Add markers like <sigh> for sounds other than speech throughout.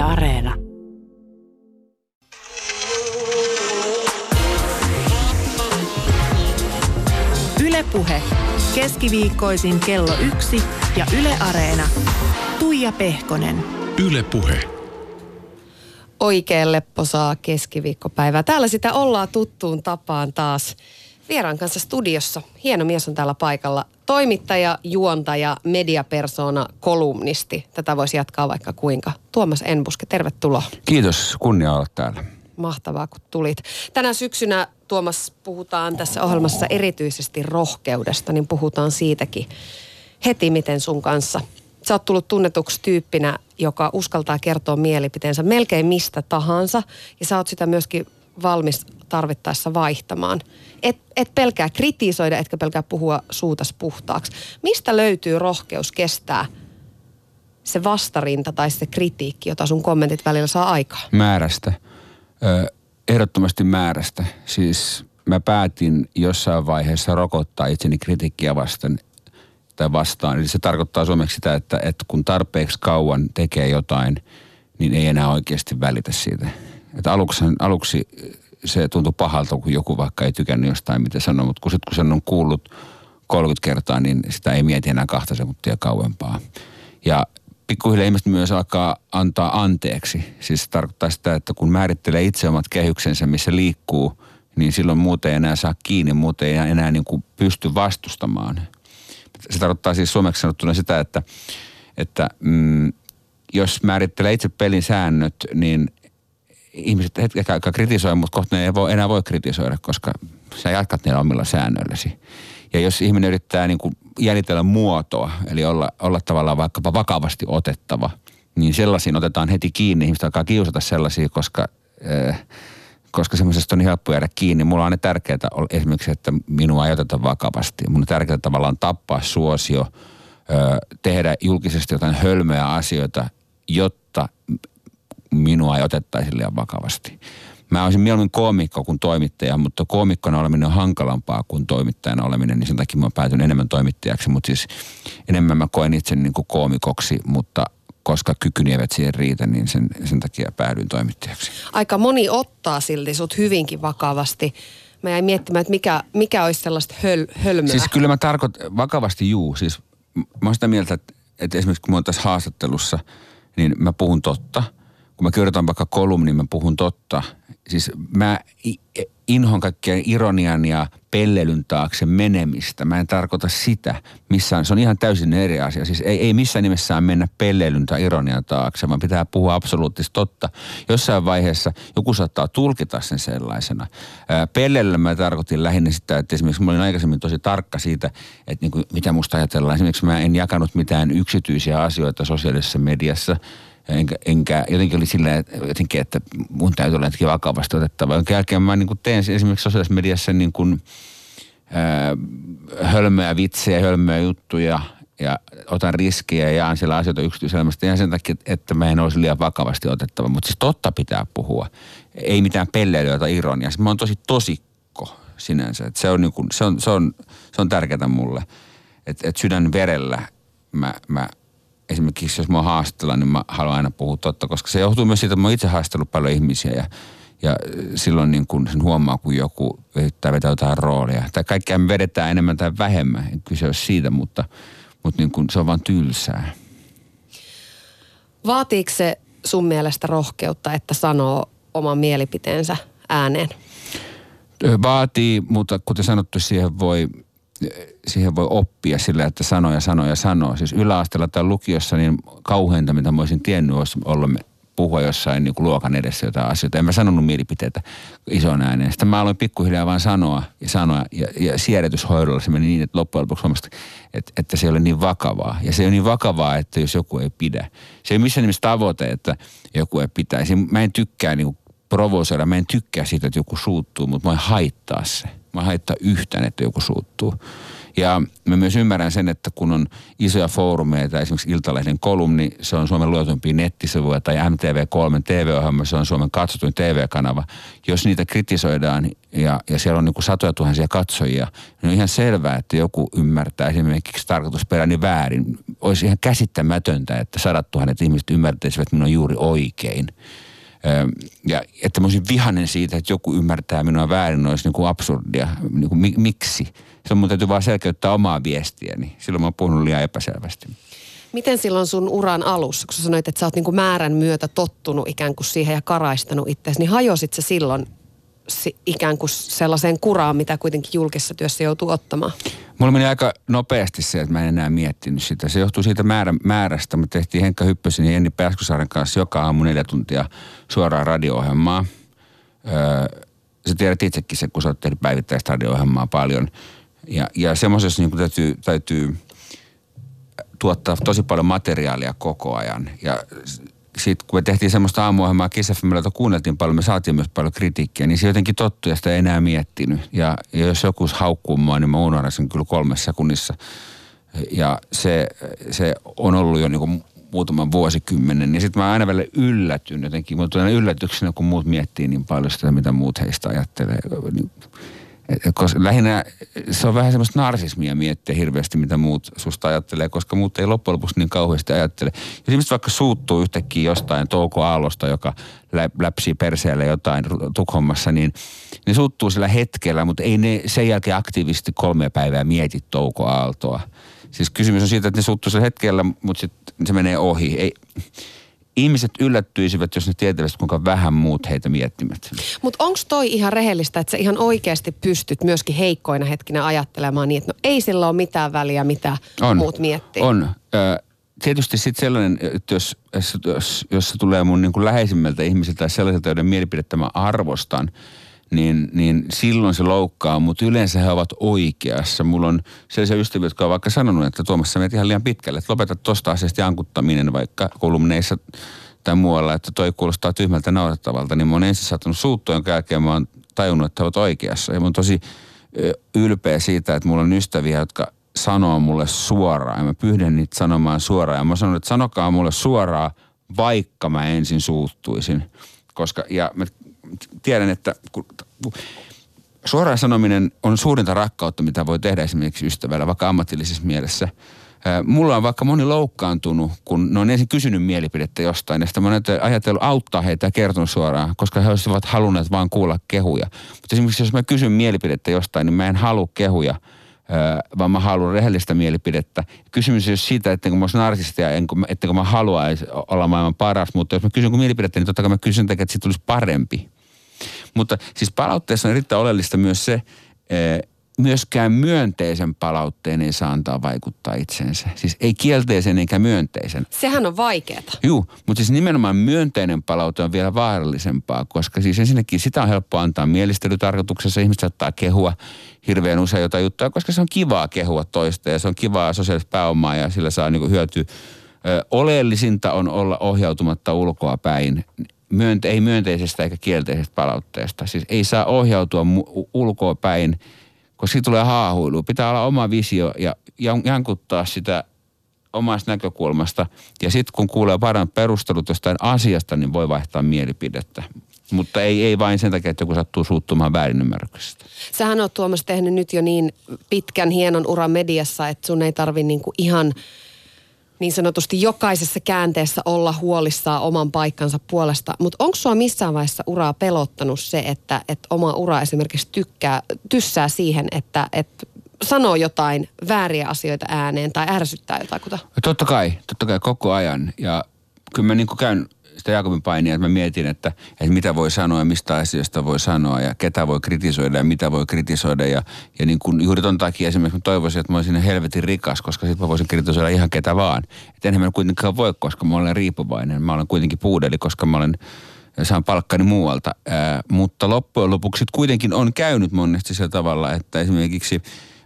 Yle Areena. Ylepuhe keskiviikkoisin kello yksi ja Yle Areena. Tuija Pehkonen. Yle Puhe. Oikein lepposaa keskiviikkopäivää. Täällä sitä ollaan tuttuun tapaan taas vieraan kanssa studiossa. Hieno mies on täällä paikalla. Toimittaja, juontaja, mediapersona, kolumnisti. Tätä voisi jatkaa vaikka kuinka. Tuomas Enbuske, tervetuloa. Kiitos, kunnia olla täällä. Mahtavaa, kun tulit. Tänä syksynä, Tuomas, puhutaan tässä ohjelmassa erityisesti rohkeudesta, niin puhutaan siitäkin heti, miten sun kanssa. Sä oot tullut tunnetuksi tyyppinä, joka uskaltaa kertoa mielipiteensä melkein mistä tahansa, ja sä oot sitä myöskin valmis tarvittaessa vaihtamaan. Et, et pelkää kritisoida, etkä pelkää puhua suutas puhtaaksi. Mistä löytyy rohkeus kestää se vastarinta tai se kritiikki, jota sun kommentit välillä saa aikaa? Määrästä. Ehdottomasti määrästä. Siis mä päätin jossain vaiheessa rokottaa itseni kritiikkiä vastaan tai vastaan. Eli se tarkoittaa suomeksi sitä, että, että kun tarpeeksi kauan tekee jotain, niin ei enää oikeasti välitä siitä. Että aluksi, aluksi se tuntui pahalta, kun joku vaikka ei tykännyt jostain, mitä sanoo, mutta kun, sit, kun sen on kuullut 30 kertaa, niin sitä ei mieti enää kahta sekuntia kauempaa. Ja pikkuhiljaa ihmiset myös alkaa antaa anteeksi. Siis se tarkoittaa sitä, että kun määrittelee itse omat kehyksensä, missä liikkuu, niin silloin muuten ei enää saa kiinni, muuten ei enää niin kuin pysty vastustamaan. Se tarkoittaa siis suomeksi sanottuna sitä, että, että mm, jos määrittelee itse pelin säännöt, niin ihmiset hetken aikaa kritisoi, mutta kohta ne ei voi, enää voi kritisoida, koska sä jatkat niillä omilla säännöilläsi. Ja jos ihminen yrittää niin kuin jäljitellä muotoa, eli olla, olla tavallaan vaikkapa vakavasti otettava, niin sellaisiin otetaan heti kiinni. Ihmiset alkaa kiusata sellaisia, koska, äh, koska semmoisesta on niin helppo jäädä kiinni. Mulla on ne tärkeää esimerkiksi, että minua ei oteta vakavasti. Mun on tärkeää tavallaan tappaa suosio, äh, tehdä julkisesti jotain hölmöjä asioita, jotta minua ei otettaisi liian vakavasti. Mä olisin mieluummin koomikko kuin toimittaja, mutta koomikkona oleminen on hankalampaa kuin toimittajana oleminen, niin sen takia mä päätyn enemmän toimittajaksi, mutta siis enemmän mä koen itseni niin kuin koomikoksi, mutta koska kykyni eivät siihen riitä, niin sen, sen takia päädyin toimittajaksi. Aika moni ottaa silti sut hyvinkin vakavasti. Mä jäin miettimään, että mikä, mikä olisi sellaista höl, hölmöä. Siis kyllä mä tarkoitan, vakavasti juu. Siis mä oon sitä mieltä, että, että esimerkiksi kun mä oon tässä haastattelussa, niin mä puhun totta – kun mä kirjoitan vaikka kolumnin, niin mä puhun totta. Siis mä inhon kaikkea ironian ja pellelyn taakse menemistä. Mä en tarkoita sitä missään. Se on ihan täysin eri asia. Siis ei, ei missään nimessään mennä pellelyn tai ironian taakse, vaan pitää puhua absoluuttisesti totta. Jossain vaiheessa joku saattaa tulkita sen sellaisena. Pellellä mä tarkoitin lähinnä sitä, että esimerkiksi mä olin aikaisemmin tosi tarkka siitä, että niin kuin, mitä musta ajatellaan. Esimerkiksi mä en jakanut mitään yksityisiä asioita sosiaalisessa mediassa – enkä, enkä jotenkin oli silleen, jotenkin, että mun täytyy olla jotenkin vakavasti otettava. Jonka jälkeen mä niin kuin teen esimerkiksi sosiaalisessa mediassa niin kuin, äh, hölmöjä vitsejä, hölmöjä juttuja ja otan riskejä ja jaan siellä asioita yksityiselämästä ihan sen takia, että mä en olisi liian vakavasti otettava. Mutta siis totta pitää puhua. Ei mitään pelleilyä tai ironiaa. Mä oon tosi tosikko sinänsä. Et se, on niin kuin, se, on, se, on, se on tärkeää mulle. Että et sydän verellä mä, mä esimerkiksi jos mä haastellaan, niin mä haluan aina puhua totta, koska se johtuu myös siitä, että mä itse haastellut paljon ihmisiä ja, ja silloin niin kun sen huomaa, kun joku yrittää vetää jotain roolia. Tai kaikkea me vedetään enemmän tai vähemmän, en kyse ole siitä, mutta, mutta niin kun se on vaan tylsää. Vaatiiko se sun mielestä rohkeutta, että sanoo oman mielipiteensä ääneen? Vaatii, mutta kuten sanottu, siihen voi siihen voi oppia sillä, että sanoja, sanoja, sanoo. Siis yläasteella tai lukiossa niin kauheinta, mitä mä olisin tiennyt, olisi olla puhua jossain niin kuin luokan edessä jotain asioita. En mä sanonut mielipiteitä ison ääneen. Sitten mä aloin pikkuhiljaa vaan sanoa ja sanoa. Ja, ja siedätyshoidolla se meni niin, että loppujen lopuksi huomasta, että, että se ei ole niin vakavaa. Ja se on niin vakavaa, että jos joku ei pidä. Se ei missään nimessä tavoite, että joku ei pitäisi. Mä en tykkää niin kuin provosoida. Mä en tykkää siitä, että joku suuttuu, mutta mä en haittaa se. Mä haittaa yhtään, että joku suuttuu. Ja mä myös ymmärrän sen, että kun on isoja foorumeita, esimerkiksi Iltalehden kolumni, se on Suomen luotuimpia nettisivuja, tai MTV3 TV-ohjelma, se on Suomen katsotuin TV-kanava. Jos niitä kritisoidaan ja, ja siellä on niin kuin satoja tuhansia katsojia, niin on ihan selvää, että joku ymmärtää esimerkiksi tarkoitusperäni väärin. Olisi ihan käsittämätöntä, että sadat tuhannet ihmiset ymmärtäisivät minua juuri oikein. Ja että mä olisin vihanen siitä, että joku ymmärtää minua väärin, olisi niin kuin absurdia. Niin kuin, miksi? Silloin mun täytyy vaan selkeyttää omaa viestiäni. Silloin mä oon puhunut liian epäselvästi. Miten silloin sun uran alussa, kun sä sanoit, että sä oot niin määrän myötä tottunut ikään kuin siihen ja karaistanut itseäsi, niin hajosit se silloin ikään kuin sellaiseen kuraan, mitä kuitenkin julkisessa työssä joutuu ottamaan? Mulla meni aika nopeasti se, että mä en enää miettinyt sitä. Se johtuu siitä määrä, määrästä. Me tehtiin Henkka Hyppösen ja Jenni Pääskysaaren kanssa joka aamu neljä tuntia suoraa radio-ohjelmaa. Öö, sä tiedät itsekin se, kun sä oot tehnyt päivittäistä radio-ohjelmaa paljon. Ja, ja semmoisessa niin täytyy, täytyy tuottaa tosi paljon materiaalia koko ajan. Ja sitten kun me tehtiin semmoista aamuohjelmaa Kissafemmillä, jota kuunneltiin paljon, me saatiin myös paljon kritiikkiä, niin se jotenkin tottu ja sitä ei enää miettinyt. Ja, ja jos joku haukkuu mua, niin mä unohdan sen kyllä kolmessa sekunnissa. Ja se, se on ollut jo niin kuin muutaman vuosikymmenen, niin sitten mä aina välillä yllätyn jotenkin. Mulla tulee yllätyksenä, kun muut miettii niin paljon sitä, mitä muut heistä ajattelee. Niin koska lähinnä se on vähän semmoista narsismia miettiä hirveästi, mitä muut susta ajattelee, koska muut ei loppujen lopuksi niin kauheasti ajattele. Ja esimerkiksi vaikka suuttuu yhtäkkiä jostain Touko Aallosta, joka läpsii perseelle jotain Tukhommassa, niin ne suuttuu sillä hetkellä, mutta ei ne sen jälkeen aktiivisesti kolme päivää mieti Touko Aaltoa. Siis kysymys on siitä, että ne suuttuu sillä hetkellä, mutta sitten se menee ohi. Ei, ihmiset yllättyisivät, jos ne tietävät, kuinka vähän muut heitä miettimät. Mutta onko toi ihan rehellistä, että sä ihan oikeasti pystyt myöskin heikkoina hetkinä ajattelemaan niin, että no ei sillä ole mitään väliä, mitä on, muut miettii? On. Ö, tietysti sitten sellainen, että jos, jos, jos se tulee mun niin kuin läheisimmältä ihmisiltä tai sellaisilta, joiden mielipidettä mä arvostan – niin, niin silloin se loukkaa, mutta yleensä he ovat oikeassa. Mulla on sellaisia ystäviä, jotka on vaikka sanonut, että Tuomassa menet ihan liian pitkälle, että lopeta tuosta asiasta jankuttaminen vaikka kolumneissa tai muualla, että toi kuulostaa tyhmältä naurettavalta, niin mä oon ensin saattanut suuttua, jonka jälkeen mä oon tajunnut, että he ovat oikeassa. Ja mä oon tosi ylpeä siitä, että mulla on ystäviä, jotka sanoo mulle suoraan. Ja mä pyhden niitä sanomaan suoraan. Ja mä sanon, että sanokaa mulle suoraan, vaikka mä ensin suuttuisin. Koska, ja mä tiedän, että kun, suoraan sanominen on suurinta rakkautta, mitä voi tehdä esimerkiksi ystävällä, vaikka ammatillisessa mielessä. Mulla on vaikka moni loukkaantunut, kun ne on ensin kysynyt mielipidettä jostain, ja sitten mä oon ajatellut auttaa heitä ja kertonut suoraan, koska he olisivat halunneet vaan kuulla kehuja. Mutta esimerkiksi jos mä kysyn mielipidettä jostain, niin mä en halua kehuja, vaan mä haluan rehellistä mielipidettä. Kysymys ei ole siitä, että mä olisin narsisti ja että mä haluaisin olla maailman paras, mutta jos mä kysyn mielipidettä, niin totta kai mä kysyn että siitä tulisi parempi. Mutta siis palautteessa on erittäin oleellista myös se, eh, myöskään myönteisen palautteen ei saa antaa vaikuttaa itseensä. Siis ei kielteisen eikä myönteisen. Sehän on vaikeaa. Joo, mutta siis nimenomaan myönteinen palaute on vielä vaarallisempaa, koska siis ensinnäkin sitä on helppo antaa mielistelytarkoituksessa. Ihmiset saattaa kehua hirveän usein jotain juttuja, koska se on kivaa kehua toista ja se on kivaa sosiaalista pääomaa ja sillä saa niin hyötyä. Ö, oleellisinta on olla ohjautumatta ulkoa päin myönte, ei myönteisestä eikä kielteisestä palautteesta. Siis ei saa ohjautua mu- ulkoa päin, koska siitä tulee haahuilu. Pitää olla oma visio ja jankuttaa sitä omasta näkökulmasta. Ja sitten kun kuulee paremmat perustelut jostain asiasta, niin voi vaihtaa mielipidettä. Mutta ei, ei vain sen takia, että joku sattuu suuttumaan väärinymmärryksestä. Sähän oot Tuomas tehnyt nyt jo niin pitkän hienon uran mediassa, että sun ei tarvi niinku ihan – niin sanotusti jokaisessa käänteessä olla huolissaan oman paikkansa puolesta. Mutta onko sua missään vaiheessa uraa pelottanut se, että, että oma ura esimerkiksi tykkää, tyssää siihen, että, että sanoo jotain vääriä asioita ääneen tai ärsyttää jotakuta? Totta kai, totta kai koko ajan. Ja kyllä mä niin käyn sitä Jaakobin painia, että mä mietin, että, että mitä voi sanoa ja mistä asioista voi sanoa ja ketä voi kritisoida ja mitä voi kritisoida. Ja, ja niin kuin juuri ton takia esimerkiksi mä toivoisin, että mä olisin helvetin rikas, koska sitten mä voisin kritisoida ihan ketä vaan. Että enhän mä kuitenkaan voi, koska mä olen riippuvainen. Mä olen kuitenkin puudeli, koska mä olen saan palkkani muualta. Ää, mutta loppujen lopuksi kuitenkin on käynyt monesti sillä tavalla, että esimerkiksi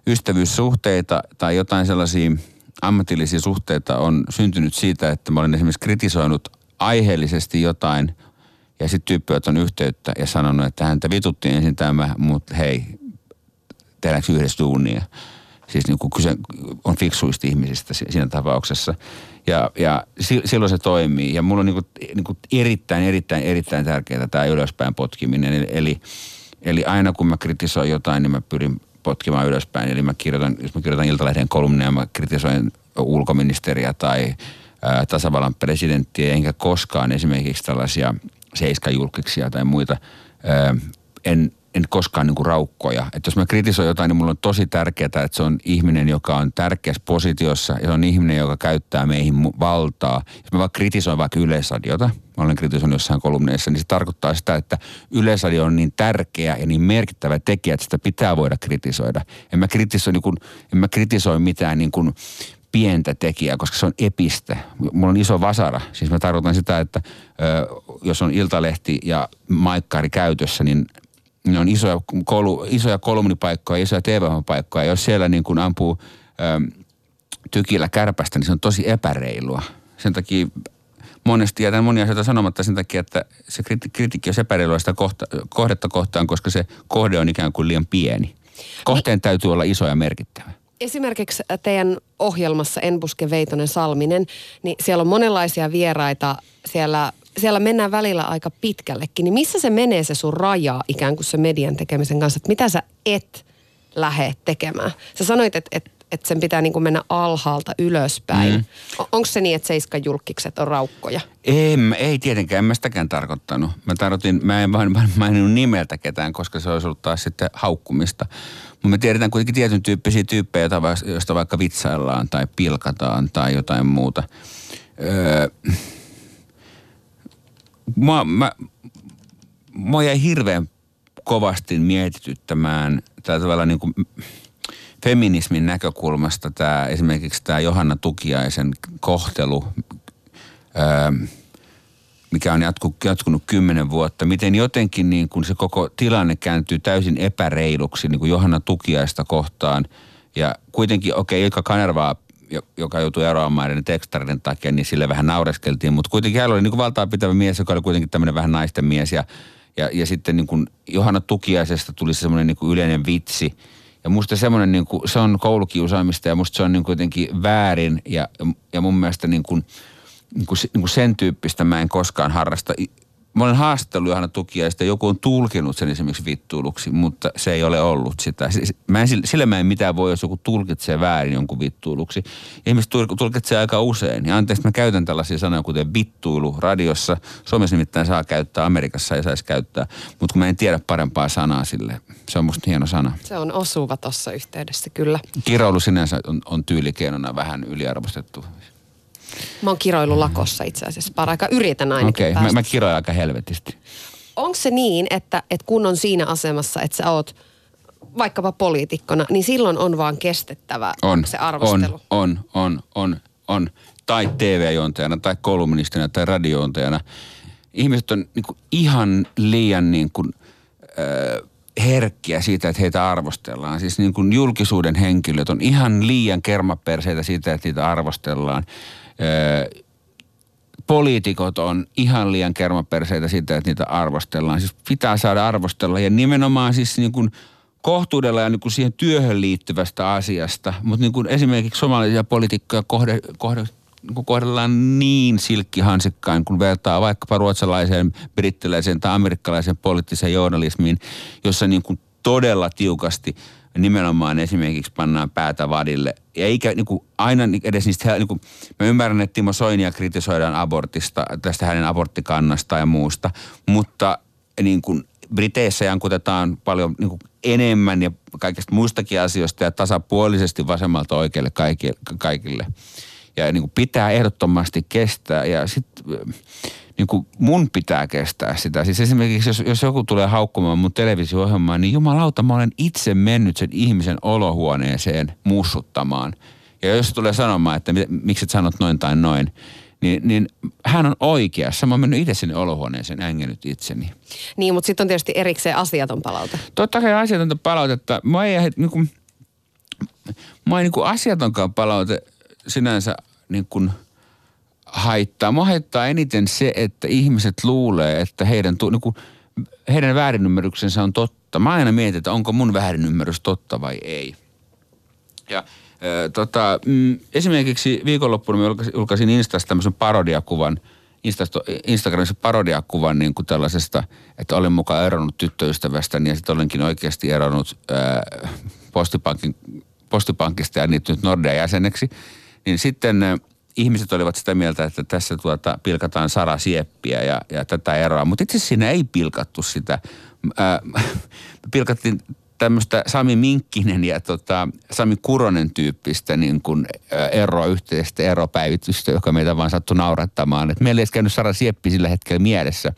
ystävyyssuhteita tai jotain sellaisia ammatillisia suhteita on syntynyt siitä, että mä olen esimerkiksi kritisoinut aiheellisesti jotain ja sitten tyyppi on yhteyttä ja sanonut, että häntä vitutti ensin tämä, mutta hei, tehdäänkö yhdessä duunia? Siis niin kyse on fiksuista ihmisistä siinä tapauksessa. Ja, ja silloin se toimii. Ja mulla on niin kuin, niin kuin erittäin, erittäin, erittäin tärkeää tämä ylöspäin potkiminen. Eli, eli, eli aina kun mä kritisoin jotain, niin mä pyrin potkimaan ylöspäin. Eli mä kirjoitan, jos mä kirjoitan Iltalehden kolumnia, mä kritisoin ulkoministeriä tai tasavallan presidenttiä, enkä koskaan esimerkiksi tällaisia seiskajulkiksia tai muita. En, en koskaan niin kuin raukkoja. Että jos mä kritisoin jotain, niin mulla on tosi tärkeää, että se on ihminen, joka on tärkeässä positiossa ja se on ihminen, joka käyttää meihin valtaa. Jos mä vaan kritisoin vaikka Yleisradiota, mä olen kritisoinut jossain kolumneissa, niin se tarkoittaa sitä, että Yleisradio on niin tärkeä ja niin merkittävä tekijä, että sitä pitää voida kritisoida. En mä kritisoi, niin kuin, en mä kritisoi mitään niin kuin pientä tekijää, koska se on epistä. Mulla on iso vasara. Siis mä tarkoitan sitä, että ö, jos on iltalehti ja maikkari käytössä, niin ne on isoja, kolu, isoja kolumnipaikkoja, isoja TV-paikkoja. Jos siellä niin kuin ampuu ö, tykillä kärpästä, niin se on tosi epäreilua. Sen takia monesti jätän monia asioita sanomatta sen takia, että se kritiikki on epäreilua sitä kohta, kohdetta kohtaan, koska se kohde on ikään kuin liian pieni. Kohteen täytyy olla iso ja merkittävä. Esimerkiksi teidän ohjelmassa Enbuske Veitonen Salminen, niin siellä on monenlaisia vieraita. Siellä, siellä mennään välillä aika pitkällekin. Niin missä se menee se sun raja ikään kuin se median tekemisen kanssa? Että mitä sä et lähde tekemään? Sä sanoit, että, että että sen pitää niin kuin mennä alhaalta ylöspäin. Mm. Onko se niin, että seiskajulkikset on raukkoja? Ei, ei tietenkään, en mä sitäkään tarkoittanut. Mä tarkoitin, mä en maininnut nimeltä ketään, koska se olisi ollut taas sitten haukkumista. Mutta me tiedetään kuitenkin tietyn tyyppisiä tyyppejä, joista vaikka vitsaillaan tai pilkataan tai jotain muuta. Öö, mä, mä, mä hirveän kovasti mietityttämään tämä tavallaan niin kuin feminismin näkökulmasta tämä esimerkiksi tämä Johanna Tukiaisen kohtelu, öö, mikä on jatku, jatkunut kymmenen vuotta, miten jotenkin niin kuin se koko tilanne kääntyy täysin epäreiluksi niin kuin Johanna Tukiaista kohtaan. Ja kuitenkin, okei, okay, Ilkka Kanervaa, joka joutui eroamaan näiden tekstareiden takia, niin sille vähän naureskeltiin. Mutta kuitenkin hän oli niin kuin valtaa pitävä mies, joka oli kuitenkin tämmöinen vähän naisten mies. Ja, ja, ja sitten niin kuin Johanna Tukiaisesta tuli semmoinen niin kuin yleinen vitsi – ja musta semmoinen, niin kuin, se on koulukiusaamista ja musta se on niin kuin jotenkin väärin ja, ja mun mielestä niin kuin, niin kuin, niin kuin sen tyyppistä mä en koskaan harrasta mä olen haastellut Johanna Tukiaista, joku on tulkinut sen esimerkiksi vittuiluksi, mutta se ei ole ollut sitä. Mä en, sillä mä en mitään voi, jos joku tulkitsee väärin jonkun vittuiluksi. Ihmiset tulkitsee aika usein. Ja anteeksi, mä käytän tällaisia sanoja kuten vittuilu radiossa. Suomessa nimittäin saa käyttää, Amerikassa ei saisi käyttää. Mutta kun mä en tiedä parempaa sanaa sille. Se on musta hieno sana. Se on osuva tuossa yhteydessä, kyllä. Kiroilu sinänsä on, on tyylikeinona vähän yliarvostettu. Mä oon kiroillut lakossa itse asiassa paraikaa. Yritän ainakin Okei, okay, mä, mä kiroin aika helvetisti. Onko se niin, että, että kun on siinä asemassa, että sä oot vaikkapa poliitikkona, niin silloin on vaan kestettävä on, se arvostelu? On, on, on, on, on. Tai TV-juontajana, tai kolumnistina, tai radioontajana. Ihmiset on niin kuin ihan liian niin kuin, äh, herkkiä siitä, että heitä arvostellaan. Siis niin kuin julkisuuden henkilöt on ihan liian kermaperseitä siitä, että niitä arvostellaan poliitikot on ihan liian kermaperseitä siitä, että niitä arvostellaan. Siis pitää saada arvostella ja nimenomaan siis niin kuin kohtuudella ja niin kuin siihen työhön liittyvästä asiasta. Mutta niin kuin esimerkiksi somalaisia poliitikkoja kohde, kohde, niin kohdellaan niin silkkihansikkain, kun vertaa vaikkapa ruotsalaiseen, brittiläiseen tai amerikkalaiseen poliittiseen journalismiin, jossa niin kuin todella tiukasti – nimenomaan esimerkiksi pannaan päätä vadille. Eikä niin kuin, aina edes niistä, niin kuin, mä ymmärrän, että Timo Soinia kritisoidaan abortista, tästä hänen aborttikannasta ja muusta, mutta niin kuin, Briteissä jankutetaan paljon niin kuin, enemmän ja kaikista muistakin asioista ja tasapuolisesti vasemmalta oikealle kaikille. kaikille. Ja niin kuin, pitää ehdottomasti kestää ja sitten niin kuin mun pitää kestää sitä. Siis esimerkiksi jos, jos joku tulee haukkumaan mun televisio-ohjelmaan, niin jumalauta, mä olen itse mennyt sen ihmisen olohuoneeseen mussuttamaan. Ja jos tulee sanomaan, että miksi et sanot noin tai noin, niin, niin hän on oikeassa. Mä oon mennyt itse sinne olohuoneeseen, ängennyt itseni. Niin, mutta sitten on tietysti erikseen asiaton palaute. Totta kai asiatonta palautetta. Mä ei, niin kuin, mä ei niin kuin asiatonkaan palaute sinänsä niin kuin – haittaa? Mua haittaa eniten se, että ihmiset luulee, että heidän, niin kuin, heidän väärinymmärryksensä on totta. Mä aina mietin, että onko mun väärinymmärrys totta vai ei. Ja äh, tota, mm, esimerkiksi viikonloppuna mä julkaisin, Instasta tämmöisen parodiakuvan, Instasto, Instagramissa parodiakuvan niin kuin tällaisesta, että olen mukaan eronnut tyttöystävästäni ja sitten olenkin oikeasti eronnut äh, postipankin, postipankista ja liittynyt Nordea jäseneksi. Niin sitten äh, ihmiset olivat sitä mieltä, että tässä tuota, pilkataan Sara Sieppiä ja, ja tätä eroa. Mutta itse siinä ei pilkattu sitä. Äh, pilkattiin tämmöistä Sami Minkkinen ja tota, Sami Kuronen tyyppistä niin kuin eroa, yhteistä eropäivitystä, joka meitä vaan sattui naurattamaan. Et meillä ei käynyt Sara Sieppi sillä hetkellä mielessä.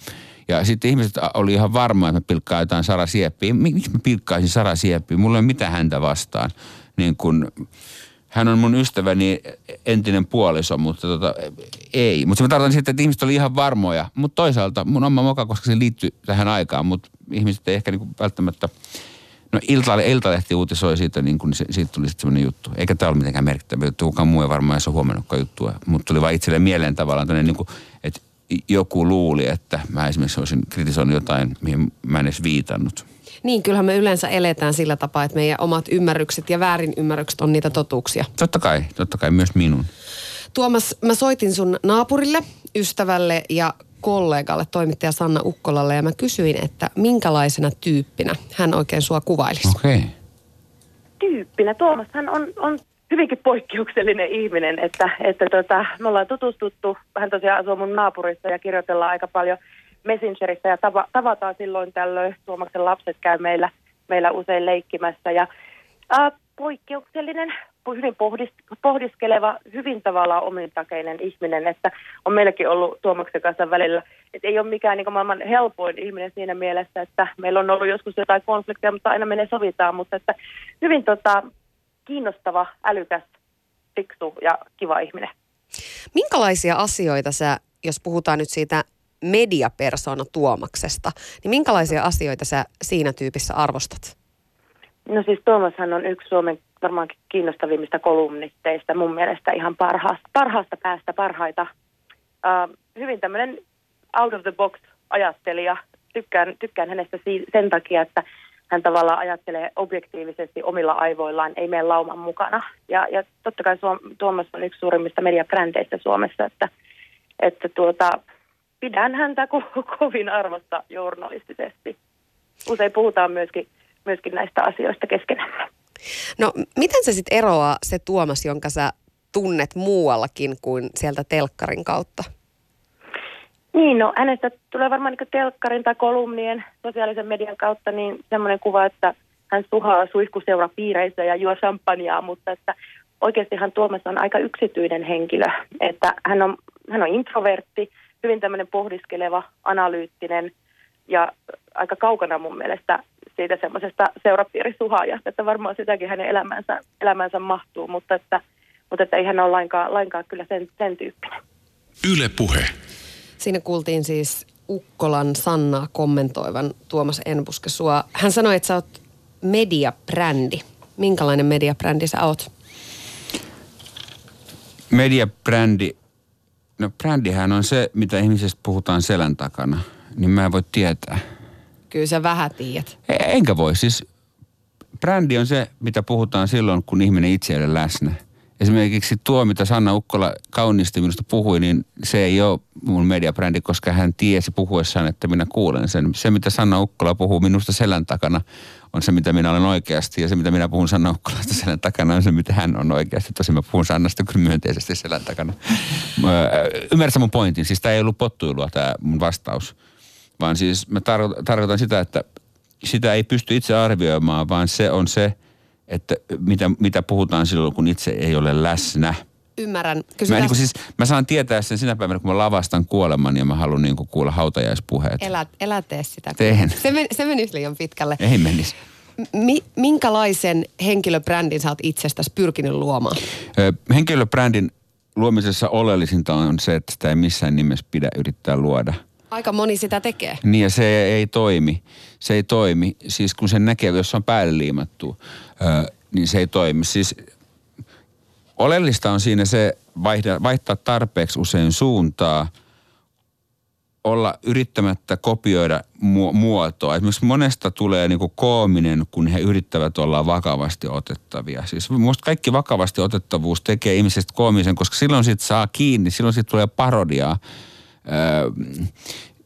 Ja sitten ihmiset oli ihan varma, että me pilkkaa jotain Sara Sieppiä. Miksi mä pilkkaisin Sara Sieppiä? Mulla ei ole mitään häntä vastaan. Niin kun, hän on mun ystäväni entinen puoliso, mutta tota, ei. Mutta se mä tarkoitan sitten, että ihmiset oli ihan varmoja. Mutta toisaalta mun oma moka, koska se liittyy tähän aikaan, mutta ihmiset ei ehkä niinku välttämättä No Iltalehti, Iltalehti uutisoi siitä, niin kun se, siitä tuli sitten semmoinen juttu. Eikä tämä ole mitenkään merkittävä juttu, kukaan muu ei varmaan edes ole huomannutkaan juttua. Mutta tuli vaan itselleen mieleen tavallaan tämmöinen, niin kuin, että joku luuli, että mä esimerkiksi olisin kritisoinut jotain, mihin mä en edes viitannut. Niin, kyllähän me yleensä eletään sillä tapaa, että meidän omat ymmärrykset ja väärin ymmärrykset on niitä totuuksia. Totta kai, totta kai myös minun. Tuomas, mä soitin sun naapurille, ystävälle ja kollegalle, toimittaja Sanna Ukkolalle, ja mä kysyin, että minkälaisena tyyppinä hän oikein sua kuvailisi. Okei. Okay. Tyyppinä. Tuomas hän on, on hyvinkin poikkeuksellinen ihminen, että, että tota, me ollaan tutustuttu, hän tosiaan asuu mun naapurissa ja kirjoitellaan aika paljon Messengeristä ja tava, tavataan silloin tällöin. Tuomaksen lapset käy meillä, meillä usein leikkimässä ja ää, poikkeuksellinen, hyvin pohdis, pohdiskeleva, hyvin tavallaan omintakeinen ihminen, että on meilläkin ollut Tuomaksen kanssa välillä, että ei ole mikään niin maailman helpoin ihminen siinä mielessä, että meillä on ollut joskus jotain konflikteja, mutta aina menee sovitaan, mutta että hyvin tota, kiinnostava, älykäs, fiksu ja kiva ihminen. Minkälaisia asioita sä, jos puhutaan nyt siitä mediapersona Tuomaksesta, niin minkälaisia asioita sä siinä tyypissä arvostat? No siis Tuomashan on yksi Suomen varmaankin kiinnostavimmista kolumnisteista, mun mielestä ihan parhaasta, parhaasta päästä parhaita. Uh, hyvin tämmöinen out of the box ajattelija. Tykkään, tykkään hänestä sen takia, että hän tavallaan ajattelee objektiivisesti omilla aivoillaan, ei mene lauman mukana. Ja, ja totta kai Suom- Tuomas on yksi suurimmista mediabrändeistä Suomessa, että, että tuota, pidän häntä ko- <laughs> kovin arvosta journalistisesti. Usein puhutaan myöskin, myöskin näistä asioista keskenään. No miten se sitten eroaa se Tuomas, jonka sä tunnet muuallakin kuin sieltä telkkarin kautta? Niin, no hänestä tulee varmaan niin telkkarin tai kolumnien sosiaalisen median kautta niin semmoinen kuva, että hän suhaa suihkuseura piireissä ja juo champagnea, mutta että oikeastihan Tuomas on aika yksityinen henkilö, että hän on, hän on introvertti, hyvin tämmöinen pohdiskeleva, analyyttinen ja aika kaukana mun mielestä siitä semmoisesta seurapiirisuhaajasta, että varmaan sitäkin hänen elämänsä, elämänsä mahtuu, mutta että, mutta että ei hän ole lainkaan, lainkaan kyllä sen, sen tyyppinen. Yle puhe. Siinä kuultiin siis Ukkolan Sannaa kommentoivan Tuomas Enbuske sua. Hän sanoi, että sä oot mediabrändi. Minkälainen mediabrändi sä oot? Mediabrändi, no brändihän on se, mitä ihmisestä puhutaan selän takana. Niin mä en voi tietää. Kyllä sä vähän tiedät. E- enkä voi. Siis brändi on se, mitä puhutaan silloin, kun ihminen itse ei ole läsnä esimerkiksi tuo, mitä Sanna Ukkola kauniisti minusta puhui, niin se ei ole mun mediabrändi, koska hän tiesi puhuessaan, että minä kuulen sen. Se, mitä Sanna Ukkola puhuu minusta selän takana, on se, mitä minä olen oikeasti. Ja se, mitä minä puhun Sanna Ukkolasta selän takana, on se, mitä hän on oikeasti. Tosin mä puhun Sannasta kyllä myönteisesti selän takana. Ymmärrätkö mun pointin? Siis tämä ei ollut pottuilua tämä mun vastaus. Vaan siis mä tarkoitan sitä, että sitä ei pysty itse arvioimaan, vaan se on se – että mitä, mitä puhutaan silloin, kun itse ei ole läsnä. Ymmärrän. Mä, niin siis, mä saan tietää sen sinä päivänä, kun mä lavastan kuoleman ja mä haluan niin kuin kuulla hautajaispuheet. Elä, elä tee sitä. Teen. Se, men, se menisi liian pitkälle. Ei menisi. Mi, minkälaisen henkilöbrändin sä oot itsestäsi pyrkinyt luomaan? Ö, henkilöbrändin luomisessa oleellisinta on se, että sitä ei missään nimessä pidä yrittää luoda. Aika moni sitä tekee. Niin ja se ei toimi. Se ei toimi. Siis kun sen näkee, jos on päälle liimattu, niin se ei toimi. Siis oleellista on siinä se vaihda, vaihtaa tarpeeksi usein suuntaa, olla yrittämättä kopioida mu- muotoa. Esimerkiksi monesta tulee niin kuin koominen, kun he yrittävät olla vakavasti otettavia. Siis minusta kaikki vakavasti otettavuus tekee ihmisestä koomisen, koska silloin siitä saa kiinni, silloin siitä tulee parodiaa. Öö,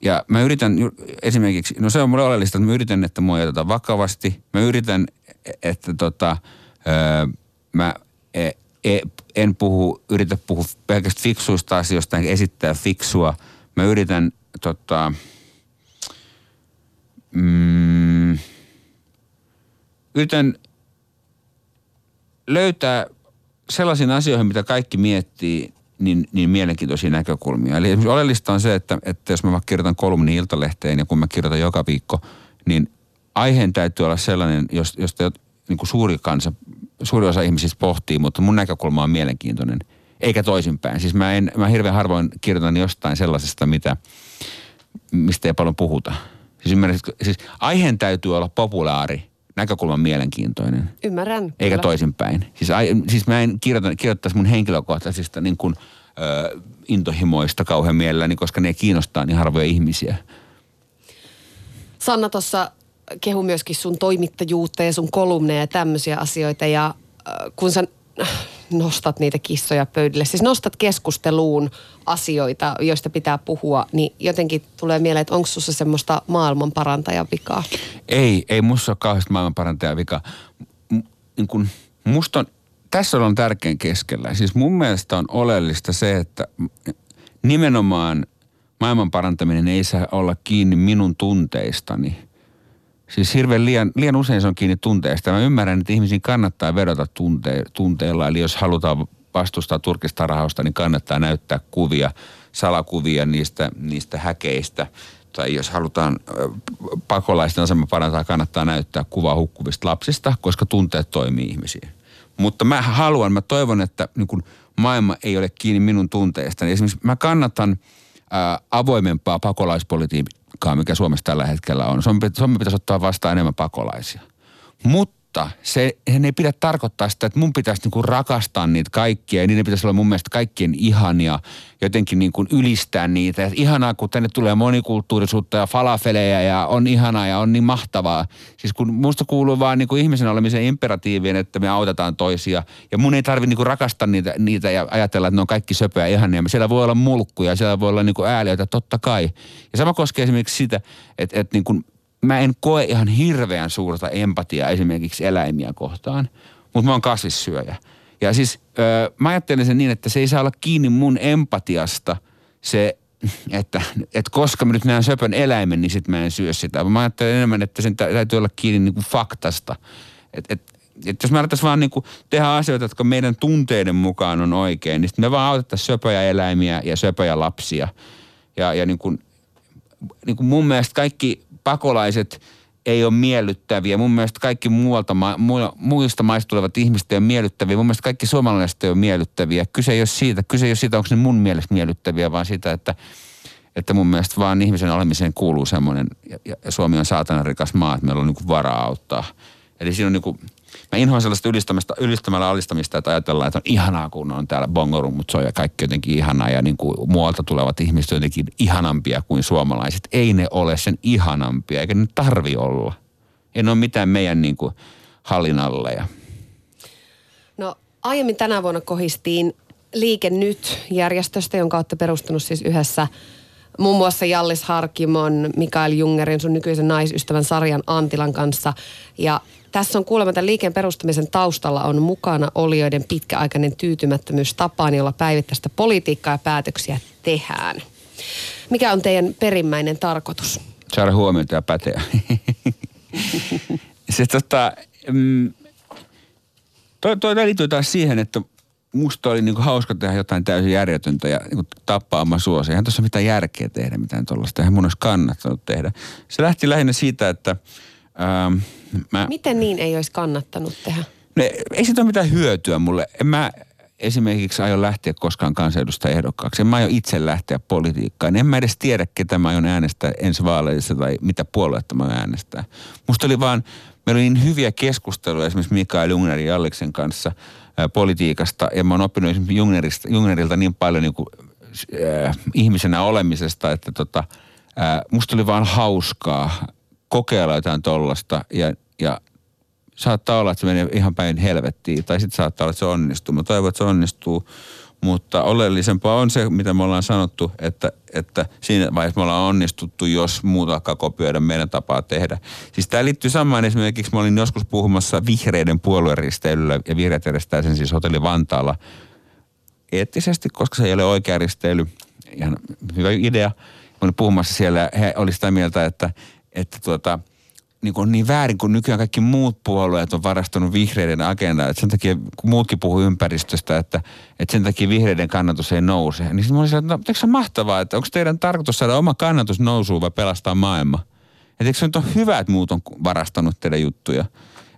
ja mä yritän esimerkiksi, no se on mulle oleellista, että mä yritän, että mua otetaan vakavasti. Mä yritän, että tota, öö, mä e, e, en puhu, yritä puhua pelkästään fiksuista asioista, enkä esittää fiksua. Mä yritän tota, mm, yritän löytää sellaisiin asioihin, mitä kaikki miettii, niin, niin mielenkiintoisia näkökulmia. Eli esimerkiksi oleellista on se, että, että jos mä vaikka kirjoitan kolumni iltalehteen ja kun mä kirjoitan joka viikko, niin aiheen täytyy olla sellainen, josta niin kuin suuri kansa, suuri osa ihmisistä pohtii, mutta mun näkökulma on mielenkiintoinen, eikä toisinpäin. Siis mä, en, mä hirveän harvoin kirjoitan jostain sellaisesta, mitä, mistä ei paljon puhuta. Siis, siis aiheen täytyy olla populaari, näkökulman mielenkiintoinen. Ymmärrän. Eikä kyllä. toisinpäin. Siis, ai, siis mä en kirjoita, kirjoittaisi mun henkilökohtaisista niin kuin, ö, intohimoista kauhean mielelläni, koska ne kiinnostaa niin harvoja ihmisiä. Sanna tuossa kehu myöskin sun toimittajuutta ja sun kolumneja ja tämmöisiä asioita. Ja äh, kun sä nostat niitä kissoja pöydälle, siis nostat keskusteluun asioita, joista pitää puhua, niin jotenkin tulee mieleen, että onko sussa semmoista maailmanparantajan vikaa? Ei, ei musta ole kauheasti maailmanparantajan vikaa. M- niin kun, musta on, tässä on tärkein keskellä. Siis mun mielestä on oleellista se, että nimenomaan maailmanparantaminen ei saa olla kiinni minun tunteistani – Siis hirveän liian, liian usein se on kiinni tunteesta. Mä ymmärrän, että ihmisiin kannattaa vedota tunte, tunteella. Eli jos halutaan vastustaa turkistarhausta, niin kannattaa näyttää kuvia, salakuvia niistä, niistä häkeistä. Tai jos halutaan pakolaisten asema parantaa, kannattaa näyttää kuvaa hukkuvista lapsista, koska tunteet toimii ihmisiin. Mutta mä haluan, mä toivon, että niin kun maailma ei ole kiinni minun tunteistani. Esimerkiksi mä kannatan ää, avoimempaa pakolaispolitiikkaa uhkaa, mikä Suomessa tällä hetkellä on. Suomi, Suomi pitäisi ottaa vastaan enemmän pakolaisia. Mutta mutta se ei pidä tarkoittaa sitä, että mun pitäisi niinku rakastaa niitä kaikkia ja niiden pitäisi olla mun mielestä kaikkien ihania, jotenkin niinku ylistää niitä. Et ihanaa, kun tänne tulee monikulttuurisuutta ja falafeleja ja on ihanaa ja on niin mahtavaa. Siis kun musta kuuluu vaan niinku ihmisen olemisen imperatiivien, että me autetaan toisia ja mun ei tarvi niinku rakastaa niitä, niitä ja ajatella, että ne on kaikki söpöä ja ihania. Siellä voi olla mulkkuja, siellä voi olla niinku ääliöitä, totta kai. Ja sama koskee esimerkiksi sitä, että, että niinku mä en koe ihan hirveän suurta empatiaa esimerkiksi eläimiä kohtaan, mutta mä oon kasvissyöjä. Ja siis öö, mä ajattelen sen niin, että se ei saa olla kiinni mun empatiasta se, että, että koska mä nyt näen söpön eläimen, niin sit mä en syö sitä. Mä ajattelen enemmän, että sen täytyy olla kiinni niin kuin faktasta. Että et, et jos me alettaisiin vaan niin kuin tehdä asioita, jotka meidän tunteiden mukaan on oikein, niin me vaan autettaisiin söpöjä eläimiä ja söpöjä lapsia. Ja, ja niin kuin, niin kuin mun mielestä kaikki pakolaiset ei ole miellyttäviä. Mun mielestä kaikki muualta, muista maista tulevat ihmiset ei ole miellyttäviä. Mun mielestä kaikki suomalaiset ei ole miellyttäviä. Kyse ei ole siitä, kyse ei ole siitä, onko ne mun mielestä miellyttäviä, vaan siitä, että, että mun mielestä vaan ihmisen olemiseen kuuluu semmoinen, ja, ja Suomi on saatana rikas maa, että meillä on niin varaa auttaa. Eli siinä on niin kuin, Mä inhoan sellaista ylistämällä alistamista, että ajatellaan, että on ihanaa, kun on täällä bongorummut soi ja kaikki jotenkin ihanaa ja niin kuin muualta tulevat ihmiset jotenkin ihanampia kuin suomalaiset. Ei ne ole sen ihanampia, eikä ne tarvi olla. Ei ne ole mitään meidän niin kuin hallinalleja. No aiemmin tänä vuonna kohistiin Liike Nyt järjestöstä, jonka olette perustunut siis yhdessä muun muassa Jallis Harkimon, Mikael Jungerin, sun nykyisen naisystävän Sarjan Antilan kanssa. Ja tässä on kuulemma tämän liikkeen perustamisen taustalla on mukana olijoiden pitkäaikainen tyytymättömyys tapaan, jolla päivittäistä politiikkaa ja päätöksiä tehdään. Mikä on teidän perimmäinen tarkoitus? Saada huomiota ja päteä. <laughs> Se tota, mm, toi, toi liittyy taas siihen, että musta oli niinku hauska tehdä jotain täysin järjetöntä ja niinku tappaa oma suosia. Eihän tuossa mitään järkeä tehdä mitään tuollaista. Eihän mun olisi kannattanut tehdä. Se lähti lähinnä siitä, että ähm, mä... Miten niin ei olisi kannattanut tehdä? Ne, ei siitä ole mitään hyötyä mulle. En mä esimerkiksi aio lähteä koskaan kansanedustajaehdokkaaksi. En mä aio itse lähteä politiikkaan. En mä edes tiedä, ketä mä aion äänestää ensi vaaleissa tai mitä puoluetta mä aion äänestää. Musta oli vaan, meillä oli niin hyviä keskusteluja esimerkiksi Mikael Jungnerin ja Alleksen kanssa – politiikasta ja mä oon oppinut esimerkiksi Jungnerilta niin paljon niin kuin, äh, ihmisenä olemisesta, että tota, ää, musta oli vaan hauskaa kokeilla jotain tollasta ja, ja saattaa olla, että se menee ihan päin helvettiin tai sitten saattaa olla, että se onnistuu. Mä toivon, että se onnistuu, mutta oleellisempaa on se, mitä me ollaan sanottu, että, että siinä vaiheessa me ollaan onnistuttu, jos muut alkaa kopioida meidän tapaa tehdä. Siis tämä liittyy samaan esimerkiksi, mä olin joskus puhumassa vihreiden puolueristeilyllä ja vihreät järjestää sen siis hotelli Vantaalla eettisesti, koska se ei ole oikea risteily. Ihan hyvä idea. Olin puhumassa siellä, he oli sitä mieltä, että, että tuota, niin kuin niin väärin, kun nykyään kaikki muut puolueet on varastanut vihreiden agendaa. Että sen takia, kun muutkin puhuu ympäristöstä, että, että sen takia vihreiden kannatus ei nouse. Niin sitten mä olin että no, se mahtavaa, että onko teidän tarkoitus saada oma kannatus nousuun vai pelastaa maailma? Että eikö se nyt ole hyvä, että muut on varastanut teidän juttuja?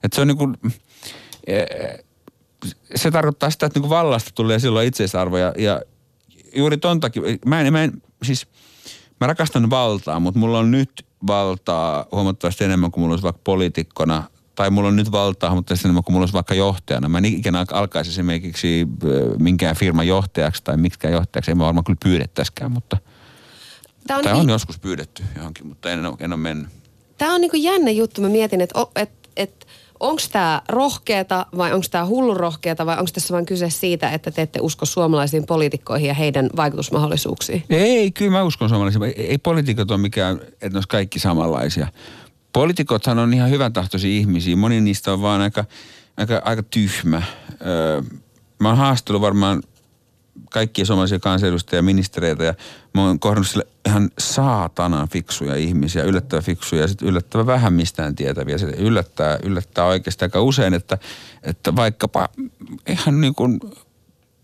Että se on niin kuin, se tarkoittaa sitä, että niin kuin vallasta tulee silloin itseisarvo ja, ja juuri ton takia, mä en, mä en, siis mä rakastan valtaa, mutta mulla on nyt valtaa huomattavasti enemmän kuin mulla olisi vaikka poliitikkona, tai mulla on nyt valtaa huomattavasti enemmän kuin mulla olisi vaikka johtajana. Mä en ikinä alkaisi esimerkiksi minkään firman johtajaksi tai miksikään johtajaksi, en mä varmaan kyllä pyydettäisikään, mutta Tämä on, Tämä on niin... joskus pyydetty johonkin, mutta en, en ole mennyt. Tämä on niin jännä juttu. Mä mietin, että, että, että onko tämä rohkeata vai onko tämä hullu rohkeata vai onko tässä vain kyse siitä, että te ette usko suomalaisiin poliitikkoihin ja heidän vaikutusmahdollisuuksiin? Ei, kyllä mä uskon suomalaisiin. Ei, ei poliitikot ole mikään, että ne olisi kaikki samanlaisia. Poliitikothan on ihan hyvän tahtoisia ihmisiä. Moni niistä on vaan aika, aika, aika tyhmä. Öö, mä oon haastellut varmaan kaikkia suomalaisia kansanedustajia ja ministereitä ja mä oon kohdannut sille ihan saatanan fiksuja ihmisiä, yllättävän fiksuja ja sitten yllättävän vähän mistään tietäviä. Se yllättää, yllättää oikeastaan aika usein, että, että vaikkapa ihan niin kuin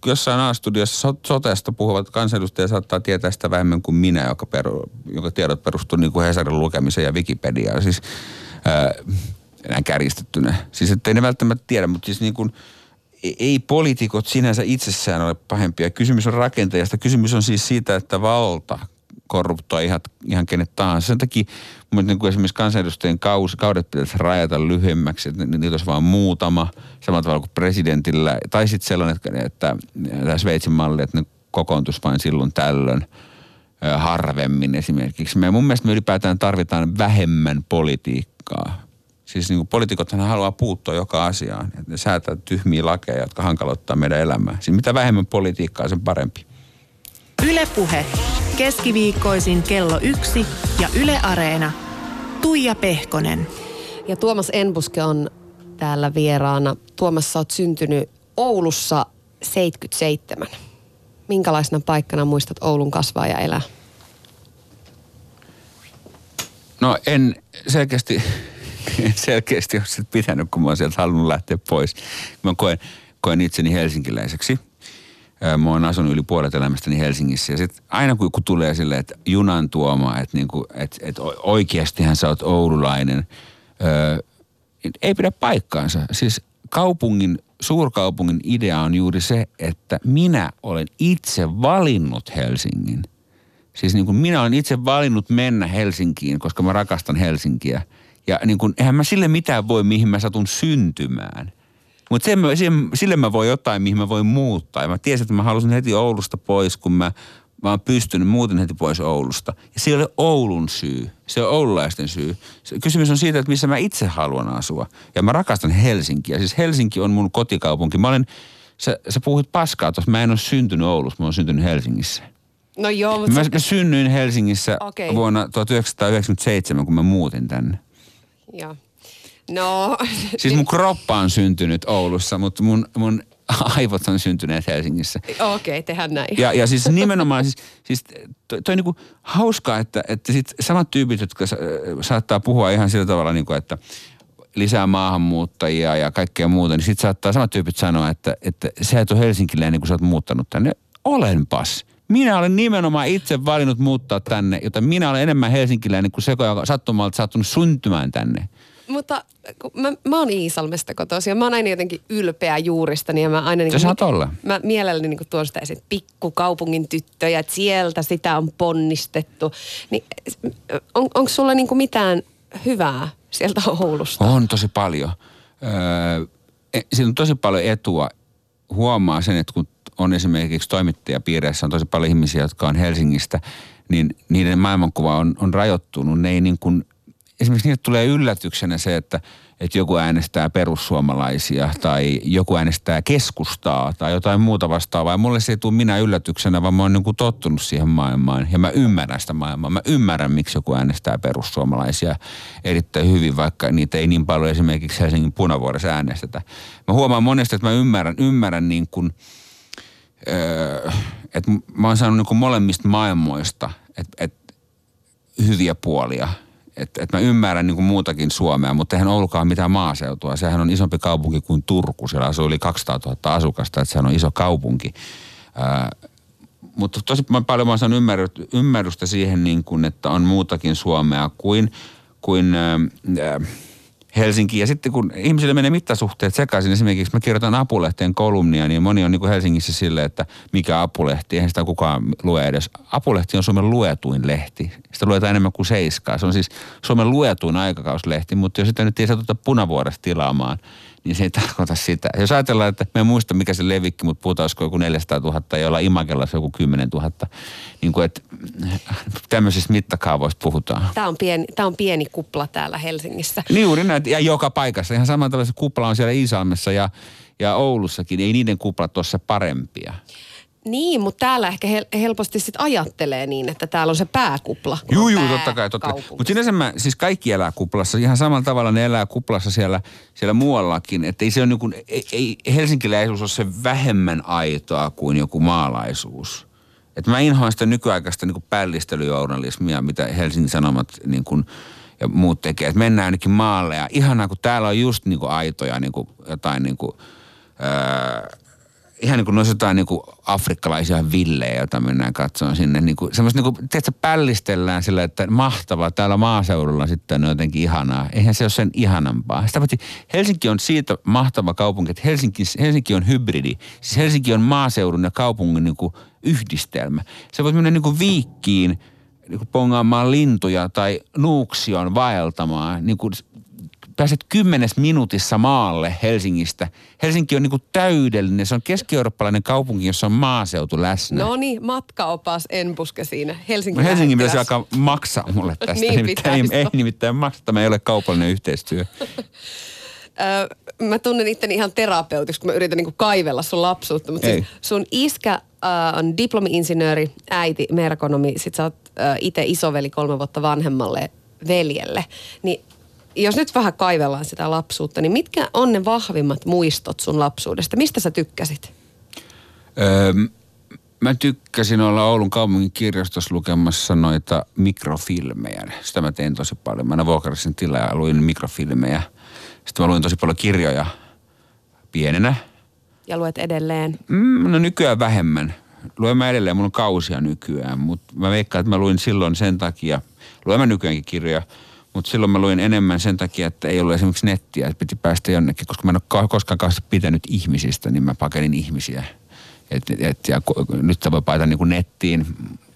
jossain A-studiossa sotesta puhuvat kansanedustajat saattaa tietää sitä vähemmän kuin minä, joka, peru, joka tiedot perustuu niin kuin Hesarin lukemiseen ja Wikipediaan. Siis ää, enää kärjistettynä. Siis ettei ne välttämättä tiedä, mutta siis niin kuin – ei poliitikot sinänsä itsessään ole pahempia. Kysymys on rakentajasta. Kysymys on siis siitä, että valta korruptoi ihan, ihan kenet tahansa. Sen takia mun niin kuin esimerkiksi kansanedustajien kaus, kaudet pitäisi rajata lyhyemmäksi, että niitä olisi vain muutama, samalla tavalla kuin presidentillä. Tai sitten sellainen, että, että tämä Sveitsin malli, että ne kokoontuisi vain silloin tällöin harvemmin esimerkiksi. Me mun mielestä me ylipäätään tarvitaan vähemmän politiikkaa Siis niin kuin poliitikothan haluaa puuttua joka asiaan. Että ne säätää tyhmiä lakeja, jotka hankaloittaa meidän elämää. Siis mitä vähemmän politiikkaa, sen parempi. Ylepuhe. Keskiviikkoisin kello yksi ja Yle Areena. Tuija Pehkonen. Ja Tuomas Enbuske on täällä vieraana. Tuomas, sä oot syntynyt Oulussa 77. Minkälaisena paikkana muistat Oulun kasvaa ja elää? No en selkeästi <laughs> selkeästi ole sit pitänyt, kun mä oon sieltä halunnut lähteä pois. Mä koen, koen itseni helsinkiläiseksi. Mä oon asunut yli puolet elämästäni Helsingissä. Ja sit aina kun, kun tulee silleen, että junan tuoma, että niinku, et, et oikeastihan sä oot oululainen, öö, ei pidä paikkaansa. Siis kaupungin, suurkaupungin idea on juuri se, että minä olen itse valinnut Helsingin. Siis niin kuin minä olen itse valinnut mennä Helsinkiin, koska mä rakastan Helsinkiä – ja niin kuin, eihän mä sille mitään voi, mihin mä satun syntymään. Mutta sille mä voin jotain, mihin mä voin muuttaa. Ja mä tiesin, että mä halusin heti Oulusta pois, kun mä, mä oon pystynyt muuten heti pois Oulusta. Ja se ei ole Oulun syy. Se on oululaisten syy. Se, kysymys on siitä, että missä mä itse haluan asua. Ja mä rakastan Helsinkiä. Siis Helsinki on mun kotikaupunki. Mä olen, sä, sä puhuit paskaa tuossa. Mä en ole syntynyt Oulussa, mä oon syntynyt Helsingissä. No joo, mutta... Mä, mä synnyin Helsingissä okay. vuonna 1997, kun mä muutin tänne. Joo. No. <laughs> Siis mun kroppa on syntynyt Oulussa, mutta mun, mun aivot on syntyneet Helsingissä. Okei, okay, tehdään näin. Ja, ja siis nimenomaan, siis, siis toi, toi niinku hauskaa, että, että sit samat tyypit, jotka sa, saattaa puhua ihan sillä tavalla, niinku, että lisää maahanmuuttajia ja kaikkea muuta, niin sitten saattaa samat tyypit sanoa, että, että sä et ole helsinkiläinen, kun sä oot muuttanut tänne. Olenpas. Minä olen nimenomaan itse valinnut muuttaa tänne, joten minä olen enemmän helsinkiläinen kuin se, joka sattumalta sattunut syntymään tänne. Mutta mä, mä oon Iisalmesta kotoisin ja mä oon aina jotenkin ylpeä juuristani ja mä aina... Niin kuin, olla. Mä mielelläni niin tuon sitä esiin, pikkukaupungin tyttöjä, että sieltä sitä on ponnistettu. Niin, on, onko sulla niin kuin mitään hyvää sieltä Oulusta? On tosi paljon. Öö, e, siinä on tosi paljon etua. Huomaa sen, että kun on esimerkiksi toimittajapiireissä on tosi paljon ihmisiä, jotka on Helsingistä, niin niiden maailmankuva on, on rajoittunut. Ne ei niin kuin, esimerkiksi niille tulee yllätyksenä se, että, että joku äänestää perussuomalaisia tai joku äänestää keskustaa tai jotain muuta vastaavaa. mulle se ei tule minä yllätyksenä, vaan mä oon niin kuin tottunut siihen maailmaan ja mä ymmärrän sitä maailmaa. Mä ymmärrän, miksi joku äänestää perussuomalaisia erittäin hyvin, vaikka niitä ei niin paljon esimerkiksi Helsingin punavuoressa äänestetä. Mä huomaan monesti, että mä ymmärrän, ymmärrän niin kuin, öö, että mä oon saanut niin molemmista maailmoista, että, että hyviä puolia – että et mä ymmärrän niin muutakin Suomea, mutta eihän Oulukaan mitään maaseutua. Sehän on isompi kaupunki kuin Turku. Siellä asuu yli 200 000 asukasta, että sehän on iso kaupunki. Ää, mutta tosi paljon mä oon ymmärrystä siihen, niin että on muutakin Suomea kuin, kuin ää, Helsinki. Ja sitten kun ihmisille menee mittasuhteet sekaisin, esimerkiksi mä kirjoitan Apulehteen kolumnia, niin moni on niin kuin Helsingissä sille, että mikä Apulehti, eihän sitä kukaan lue edes. Apulehti on Suomen luetuin lehti. Sitä luetaan enemmän kuin seiskaa. Se on siis Suomen luetuin aikakauslehti, mutta jos sitä nyt ei satuta punavuodesta tilaamaan, niin se ei tarkoita sitä. Jos ajatellaan, että me en muista mikä se levikki, mutta puhutaan olisiko joku 400 000 ja jolla Imagella se joku 10 000. Niin kuin, että tämmöisistä mittakaavoista puhutaan. Tämä on, pieni, tämä on pieni kupla täällä Helsingissä. Niin juuri näin, ja joka paikassa. Ihan samalla kupla on siellä Iisalmessa ja, ja Oulussakin. Ei niiden kuplat ole se parempia. Niin, mutta täällä ehkä hel- helposti sit ajattelee niin, että täällä on se pääkupla. Juu, juu, totta kai. Totta kai. Mutta sinänsä mä, siis kaikki elää kuplassa. Ihan samalla tavalla ne elää kuplassa siellä, siellä muuallakin. Että ei se on niin kuin, ei, ei, helsinkiläisyys ole se vähemmän aitoa kuin joku maalaisuus. Että mä inhoan sitä nykyaikaista niin päällistelyjournalismia, mitä Helsingin Sanomat niin kuin, ja muut tekee. Että mennään ainakin maalle ja ihanaa, kun täällä on just niin kuin aitoja niin kuin, jotain niin kuin, öö, ihan niin kuin noissa jotain niin kuin afrikkalaisia villejä, joita mennään katsomaan sinne. Niin kuin, semmoista niin kuin, tiedätkö, pällistellään sillä, että mahtavaa, täällä maaseudulla sitten on jotenkin ihanaa. Eihän se ole sen ihanampaa. Sitä paitsi Helsinki on siitä mahtava kaupunki, että Helsinki, Helsinki on hybridi. Siis Helsinki on maaseudun ja kaupungin niin kuin yhdistelmä. Se voit mennä niin kuin viikkiin, niin kuin pongaamaan lintuja tai nuuksion vaeltamaan. Niin kuin pääset kymmenes minuutissa maalle Helsingistä. Helsinki on niinku täydellinen. Se on keski-eurooppalainen kaupunki, jossa on maaseutu läsnä. No niin, matkaopas en puske siinä. Helsingin, no Helsingin pitäisi alkaa maksaa mulle <laughs> tästä. niin nimittäin, ei, ei nimittäin maksa, tämä ei ole kaupallinen yhteistyö. <laughs> mä tunnen itteni ihan terapeutiksi, kun mä yritän niinku kaivella sun lapsuutta. Mutta siis sun iskä äh, on diplomi-insinööri, äiti merkonomi, sit sä oot äh, itse isoveli kolme vuotta vanhemmalle veljelle. Niin jos nyt vähän kaivellaan sitä lapsuutta, niin mitkä on ne vahvimmat muistot sun lapsuudesta? Mistä sä tykkäsit? Öö, mä tykkäsin olla Oulun kaupungin kirjastossa lukemassa noita mikrofilmejä. Sitä mä tein tosi paljon. Mä aina vuokrasin tilaa ja luin mikrofilmejä. Sitten mä luin tosi paljon kirjoja pienenä. Ja luet edelleen? Mm, no nykyään vähemmän. Luen mä edelleen, mulla on kausia nykyään. Mutta mä veikkaan, että mä luin silloin sen takia, luen mä nykyäänkin kirjoja – mutta silloin mä luin enemmän sen takia, että ei ollut esimerkiksi nettiä, että piti päästä jonnekin, koska mä en ole koskaan pitänyt ihmisistä, niin mä pakenin ihmisiä. Et, et, ja nyt voi paita niin kuin nettiin.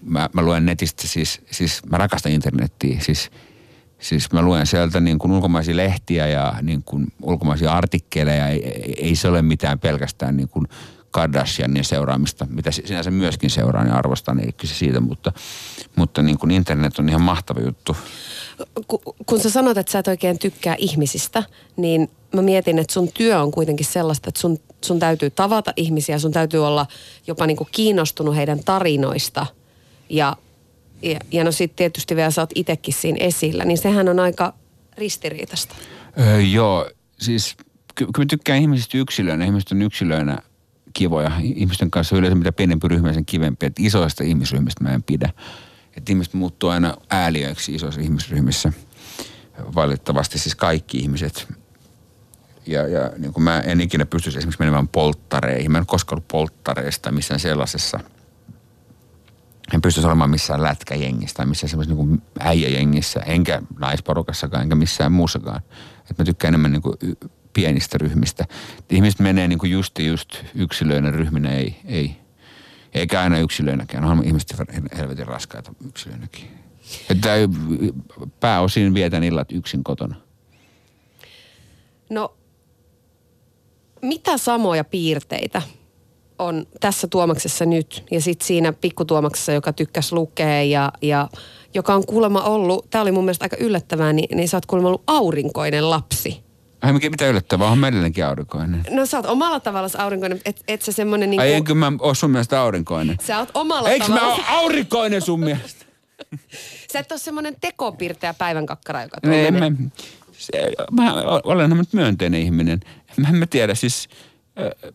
Mä, mä luen netistä siis, siis mä rakastan internettiä. Siis, siis mä luen sieltä niin kuin ulkomaisia lehtiä ja niin kuin ulkomaisia artikkeleja. Ei, ei, ei se ole mitään pelkästään niin kuin Kardashianin seuraamista, mitä sinänsä myöskin seuraan ja arvostan, ei kyse siitä, mutta, mutta niin kuin internet on ihan mahtava juttu kun sä sanot, että sä et oikein tykkää ihmisistä, niin mä mietin, että sun työ on kuitenkin sellaista, että sun, sun täytyy tavata ihmisiä, sun täytyy olla jopa niin kuin kiinnostunut heidän tarinoista ja, ja, ja no sitten tietysti vielä sä oot itsekin siinä esillä, niin sehän on aika ristiriitasta. Öö, joo, siis kyllä mä tykkään ihmisistä yksilöinä, ihmiset on yksilöinä kivoja. Ihmisten kanssa yleensä mitä pienempi ryhmä, sen kivempi. Että isoista ihmisryhmistä mä en pidä että ihmiset muuttuu aina ääliöiksi isoissa ihmisryhmissä. Valitettavasti siis kaikki ihmiset. Ja, ja niin kuin mä en ikinä pystyisi esimerkiksi menemään polttareihin. Mä en koskaan ollut polttareista missään sellaisessa. En pystyisi olemaan missään lätkäjengissä tai missään semmoisessa niin äijäjengissä, enkä naisporukassakaan, enkä missään muussakaan. Et mä tykkään enemmän niin kuin pienistä ryhmistä. ihmiset menee niin kuin just, just yksilöinä ryhminä, ei, ei, eikä aina yksilöinäkään. Onhan ihmiset helvetin raskaita yksilöinäkin. Että pääosin vietän illat yksin kotona. No, mitä samoja piirteitä on tässä Tuomaksessa nyt ja sitten siinä pikkutuomaksessa, joka tykkäsi lukea ja, ja joka on kuulemma ollut, tämä oli mun mielestä aika yllättävää, niin, niin sä oot kuulemma ollut aurinkoinen lapsi. Ai mikä mitä yllättävää, on meidänkin aurinkoinen. No sä oot omalla tavalla aurinkoinen, et, et sä semmonen niinku... Ai enkö mä oo sun mielestä aurinkoinen? Sä oot omalla Eikö tavalla... mä oo aurinkoinen sun mielestä? <laughs> Sä et ole semmonen tekopirteä päivän kakkara, joka No, tuo en menee. mä, se, mä olen nyt myönteinen ihminen. Mä en mä tiedä, siis äh,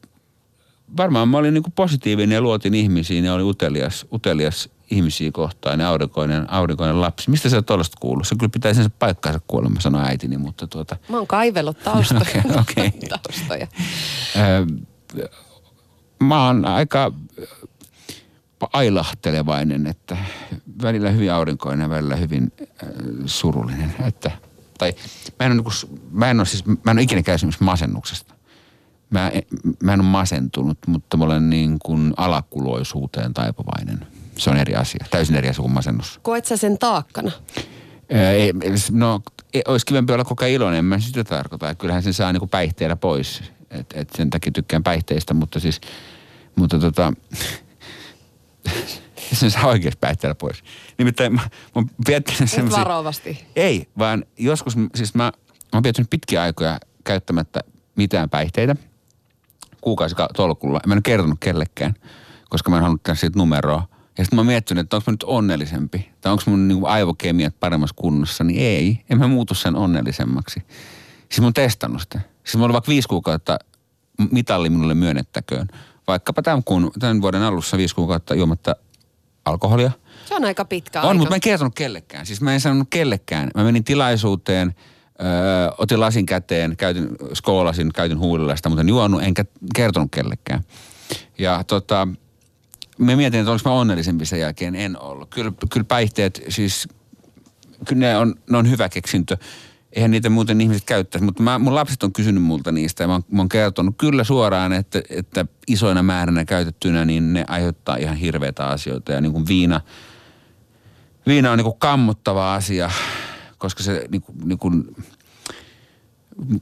varmaan mä olin niinku positiivinen ja luotin ihmisiin ja oli utelias, utelias ihmisiä kohtaan ja aurinkoinen, aurinkoinen lapsi. Mistä sä tuollaista kuullut? Se kyllä pitäisi sen paikkaansa kuulemma, sanoi äitini, mutta tuota, Mä oon kaivellut taustoja. <laughs> Okei, okei. <laughs> taustoja. mä oon aika ailahtelevainen, että välillä hyvin aurinkoinen ja välillä hyvin äh, surullinen. Että, tai mä en ole, niinku, mä en ole, siis, mä en ole ikinä masennuksesta. Mä, en- mä en ole masentunut, mutta mä olen niin kuin alakuloisuuteen taipuvainen. Se on eri asia, täysin eri asia kuin masennus. Koet sä sen taakkana? Ei, no, ei, olisi kivempi olla koko ajan iloinen, en mä sitä tarkoita. Kyllähän sen saa niinku päihteillä pois. Et, et sen takia tykkään päihteistä, mutta siis, mutta tota, <laughs> sen saa oikeasti päihteillä pois. Nimittäin mä, mä oon viettänyt varovasti. Ei, vaan joskus, siis mä, mä oon viettänyt pitkiä aikoja käyttämättä mitään päihteitä. Kuukausi tolkulla. Mä en ole kertonut kellekään, koska mä en halunnut tehdä siitä numeroa. Ja sitten mä oon miettinyt, että onko mä nyt onnellisempi. Tai onko mun niinku aivokemiat paremmassa kunnossa. Niin ei, en mä muutu sen onnellisemmaksi. Siis mä oon testannut sitä. Siis mä olin vaikka viisi kuukautta mitalli minulle myönnettäköön. Vaikkapa tämän, kuun, tämän vuoden alussa viisi kuukautta juomatta alkoholia. Se on aika pitkä On, aika. mutta mä en kertonut kellekään. Siis mä en sanonut kellekään. Mä menin tilaisuuteen, öö, otin lasin käteen, käytin, skoolasin, käytin huulilla sitä, mutta en juonut, enkä kertonut kellekään. Ja tota, mä mietin, että oliko mä onnellisempi sen jälkeen. En ollut. Kyllä, kyllä päihteet, siis kyllä ne on, ne on hyvä keksintö. Eihän niitä muuten ihmiset käyttäisi, mutta mä, mun lapset on kysynyt multa niistä ja mä oon, mä oon kertonut kyllä suoraan, että, että isoina määränä käytettynä, niin ne aiheuttaa ihan hirveitä asioita. Ja niin kuin viina, viina on niin kuin kammottava asia, koska se niin kuin, niin kuin,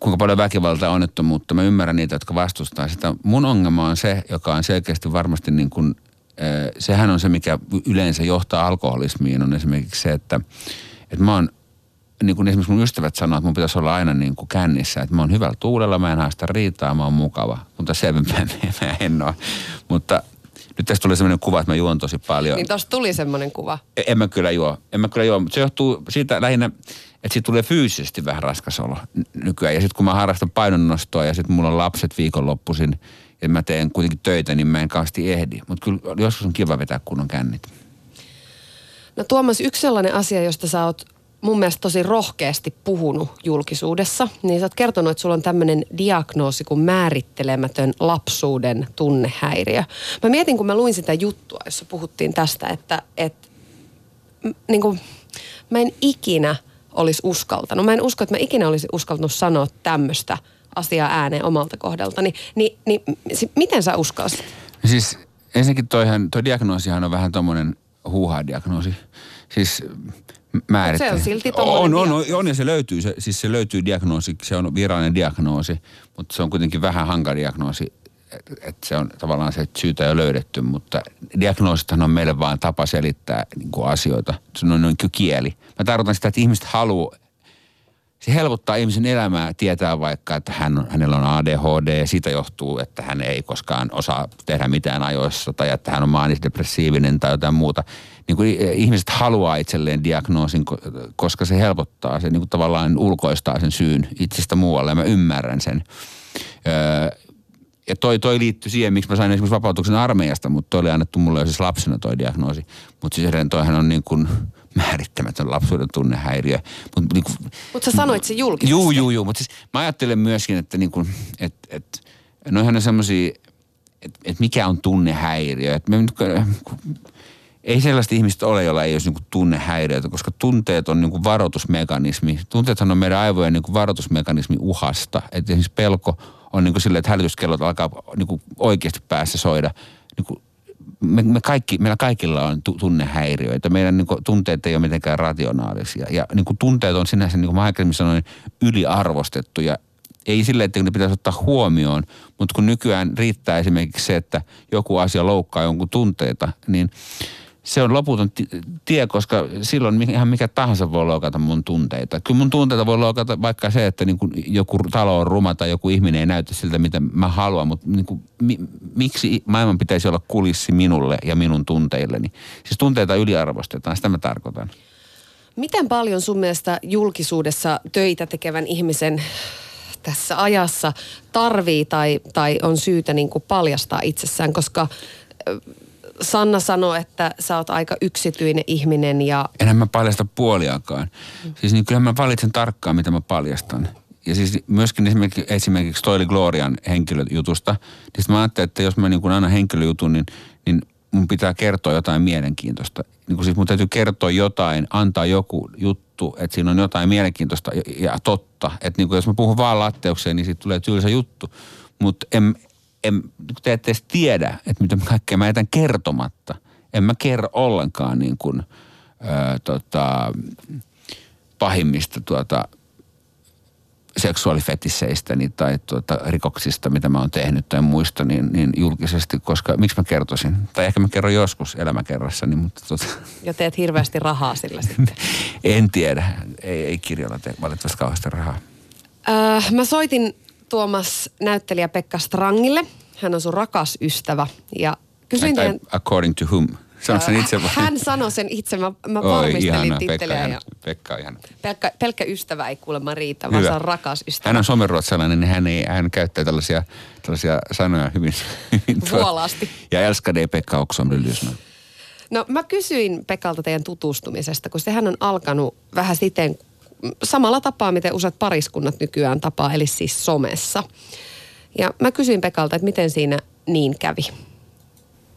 kuinka paljon väkivaltaa onnettomuutta. Mä ymmärrän niitä, jotka vastustaa sitä. Mun ongelma on se, joka on selkeästi varmasti niin kuin, sehän on se, mikä yleensä johtaa alkoholismiin, on esimerkiksi se, että, että mä oon niin kuin esimerkiksi mun ystävät sanoo, että mun pitäisi olla aina niin kuin kännissä, että mä oon hyvällä tuulella, mä en haasta riitaa, mä oon mukava. Mutta selvempää mä en ole. Mutta nyt tästä tuli sellainen kuva, että mä juon tosi paljon. Niin tosta tuli semmoinen kuva. En mä kyllä juo. En mä kyllä juo, mutta se johtuu siitä lähinnä, että siitä tulee fyysisesti vähän raskas olo nykyään. Ja sitten kun mä harrastan painonnostoa ja sitten mulla on lapset viikonloppuisin ja mä teen kuitenkin töitä, niin mä en kauheasti ehdi. Mutta kyllä joskus on kiva vetää kunnon kännit. No Tuomas, yksi sellainen asia, josta sä oot mun mielestä tosi rohkeasti puhunut julkisuudessa, niin sä oot kertonut, että sulla on tämmöinen diagnoosi kuin määrittelemätön lapsuuden tunnehäiriö. Mä mietin, kun mä luin sitä juttua, jossa puhuttiin tästä, että, että niin kuin, mä en ikinä olisi uskaltanut. Mä en usko, että mä ikinä olisi uskaltanut sanoa tämmöistä asiaa ääneen omalta kohdaltani. Ni, niin si- miten sä uskalsit? Siis ensinnäkin toihan, toi diagnoosihan on vähän tommonen huuhaa-diagnoosi. Siis määrittää. se on silti on, on, on, on, ja se löytyy, se, siis se löytyy diagnoosi, se on virallinen diagnoosi, mutta se on kuitenkin vähän hankala diagnoosi, että et se on tavallaan se että syytä jo löydetty, mutta diagnoosithan on meille vaan tapa selittää niin kuin asioita. Se on niin kuin kieli. Mä tarkoitan sitä, että ihmiset haluaa se helpottaa ihmisen elämää tietää vaikka, että hän, hänellä on ADHD. Siitä johtuu, että hän ei koskaan osaa tehdä mitään ajoissa tai että hän on maanisdepressiivinen tai jotain muuta. Niin kuin ihmiset haluaa itselleen diagnoosin, ko- koska se helpottaa, se niin kuin tavallaan ulkoistaa sen syyn itsestä muualle ja mä ymmärrän sen. Öö, ja toi, toi liittyy siihen, miksi mä sain esimerkiksi vapautuksen armeijasta, mutta toi oli annettu mulle jo siis lapsena toi diagnoosi. Mutta siis toihan on niin kuin määrittämätön lapsuuden tunnehäiriö. Mutta niin kuin, Mutta sä sanoit se julkisesti. Juu, juu, juu. Mutta siis mä ajattelen myöskin, että niin kuin, et, et, noihän on semmoisia, että et mikä on tunnehäiriö. Et me, nyt- ei sellaista ihmistä ole, jolla ei olisi niin tunnehäiriöitä, koska tunteet on niin varoitusmekanismi. Tunteethan on meidän aivojen niin varoitusmekanismi uhasta. Että esimerkiksi pelko on niin silleen, että hälytyskellot alkaa niin oikeasti päässä soida. Niin me, me kaikki, meillä kaikilla on tu, tunnehäiriöitä. Meidän niin kuin, tunteet ei ole mitenkään rationaalisia. Ja niin kuin, tunteet on sinänsä, niin kuin mä aikaisemmin sanoin, yliarvostettuja. Ei sille, että ne pitäisi ottaa huomioon, mutta kun nykyään riittää esimerkiksi se, että joku asia loukkaa jonkun tunteita, niin se on loputon tie, koska silloin ihan mikä tahansa voi loukata mun tunteita. Kyllä mun tunteita voi loukata vaikka se, että niin kuin joku talo on ruma tai joku ihminen ei näytä siltä, mitä mä haluan, mutta niin kuin, mi, miksi maailman pitäisi olla kulissi minulle ja minun tunteilleni? Siis tunteita yliarvostetaan, sitä mä tarkoitan. Miten paljon sun mielestä julkisuudessa töitä tekevän ihmisen tässä ajassa tarvii tai, tai on syytä niin kuin paljastaa itsessään, koska Sanna sanoi, että sä oot aika yksityinen ihminen ja... Enhän mä paljasta puoliakaan. Mm. Siis niin kyllä mä valitsen tarkkaan, mitä mä paljastan. Ja siis myöskin esimerkiksi, esimerkiksi Toili Glorian henkilöjutusta, niin mä ajattelin, että jos mä niin kuin annan henkilöjutun, niin, niin mun pitää kertoa jotain mielenkiintoista. Niin kuin siis mun täytyy kertoa jotain, antaa joku juttu, että siinä on jotain mielenkiintoista ja, ja totta. Että niin kuin jos mä puhun vaan latteukseen, niin siitä tulee tylsä juttu. Mutta en, en, te ette edes tiedä, että mitä kaikkea mä jätän kertomatta. En mä kerro ollenkaan niin kuin, ö, tota, pahimmista tuota, seksuaalifetisseistä tai tuota, rikoksista, mitä mä oon tehnyt tai muista, niin, niin julkisesti, koska miksi mä kertoisin? Tai ehkä mä kerron joskus elämäkerrassani, mutta tuota. Ja teet hirveästi rahaa sillä sitten. <laughs> en tiedä. Ei, ei kirjoilla tee valitettavasti kauheasti rahaa. Öö, mä soitin Tuomas näyttelijä Pekka Strangille. Hän on sun rakas ystävä. Ja kysyin teidän... According to whom? Sano sen itse vai? Hän sanoi sen itse. Mä, mä Oi, valmistelin ihana. Pekka, ja... Pekka on ihana. Pelkkä, pelkkä ystävä ei kuulemma riitä, vaan se on rakas ystävä. Hän on someruotsalainen, niin hän, ei, hän käyttää tällaisia, tällaisia sanoja hyvin. hyvin Vuolaasti. Ja älskar dig Pekka också om No mä kysyin Pekalta teidän tutustumisesta, kun sehän on alkanut vähän siten, samalla tapaa, miten useat pariskunnat nykyään tapaa, eli siis somessa. Ja mä kysyin Pekalta, että miten siinä niin kävi.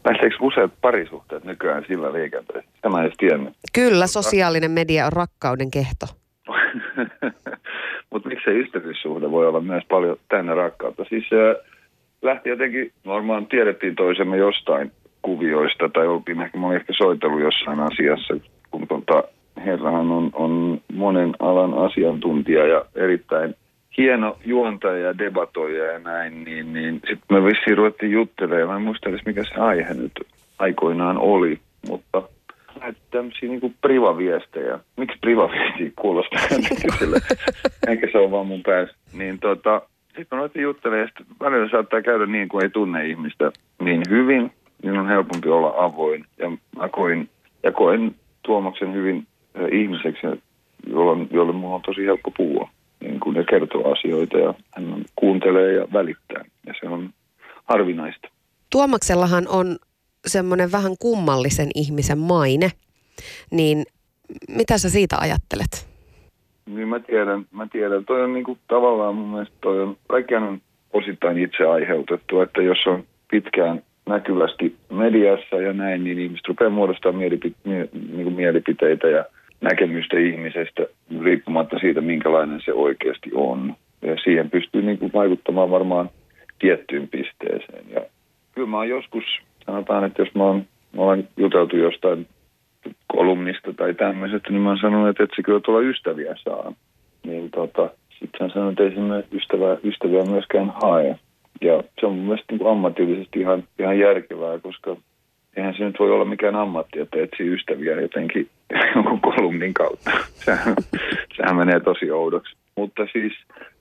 Lähteekö useat parisuhteet nykyään sillä liikenteessä? Tämä ei tiennyt. Kyllä, sosiaalinen media on rakkauden kehto. <laughs> Mutta miksei ystävyyssuhde voi olla myös paljon tänne rakkautta? Siis äh, lähti jotenkin, varmaan tiedettiin toisemme jostain kuvioista tai oltiin ehkä, mä olin ehkä soitellut jossain asiassa, kun tota, herrahan on, on monen alan asiantuntija ja erittäin hieno juontaja ja debatoija ja näin, niin, niin sitten me vissiin ruvettiin juttelemaan. Mä en muista edes mikä se aihe nyt aikoinaan oli, mutta näitä tämmöisiä niin privaviestejä. Miksi privaviestiä kuulostaa? Eikä se ole vaan mun päässä. Niin tota, sitten me ruvettiin juttelemaan ja välillä saattaa käydä niin, kuin ei tunne ihmistä niin hyvin, niin on helpompi olla avoin. Ja mä koin, ja koin Tuomaksen hyvin ihmiseksi, jolle, jolle mulla on tosi helppo puhua. Niin kuin ne kertoo asioita ja hän kuuntelee ja välittää. Ja se on harvinaista. Tuomaksellahan on semmoinen vähän kummallisen ihmisen maine. Niin mitä sä siitä ajattelet? Niin mä tiedän, mä tiedän. Toi on niinku tavallaan mun mielestä toi on, kaikkiaan on osittain itse aiheutettu, että jos on pitkään näkyvästi mediassa ja näin, niin ihmiset rupeaa muodostamaan mielipite- mie- niin mielipiteitä ja näkemystä ihmisestä riippumatta siitä, minkälainen se oikeasti on. Ja siihen pystyy niin kuin vaikuttamaan varmaan tiettyyn pisteeseen. Ja kyllä mä oon joskus, sanotaan, että jos mä oon, mä oon juteltu jostain kolumnista tai tämmöisestä, niin mä oon sanonut, että et se kyllä tuolla ystäviä saa. Niin tota, sitten hän sanoi, että ei sinne ystävää, ystäviä myöskään hae. Ja se on mun mielestä niin ammatillisesti ihan, ihan järkevää, koska eihän se nyt voi olla mikään ammatti, että etsii ystäviä jotenkin <laughs> jonkun kolumnin kautta. <laughs> Sehän, sehän menee tosi oudoksi. Mutta siis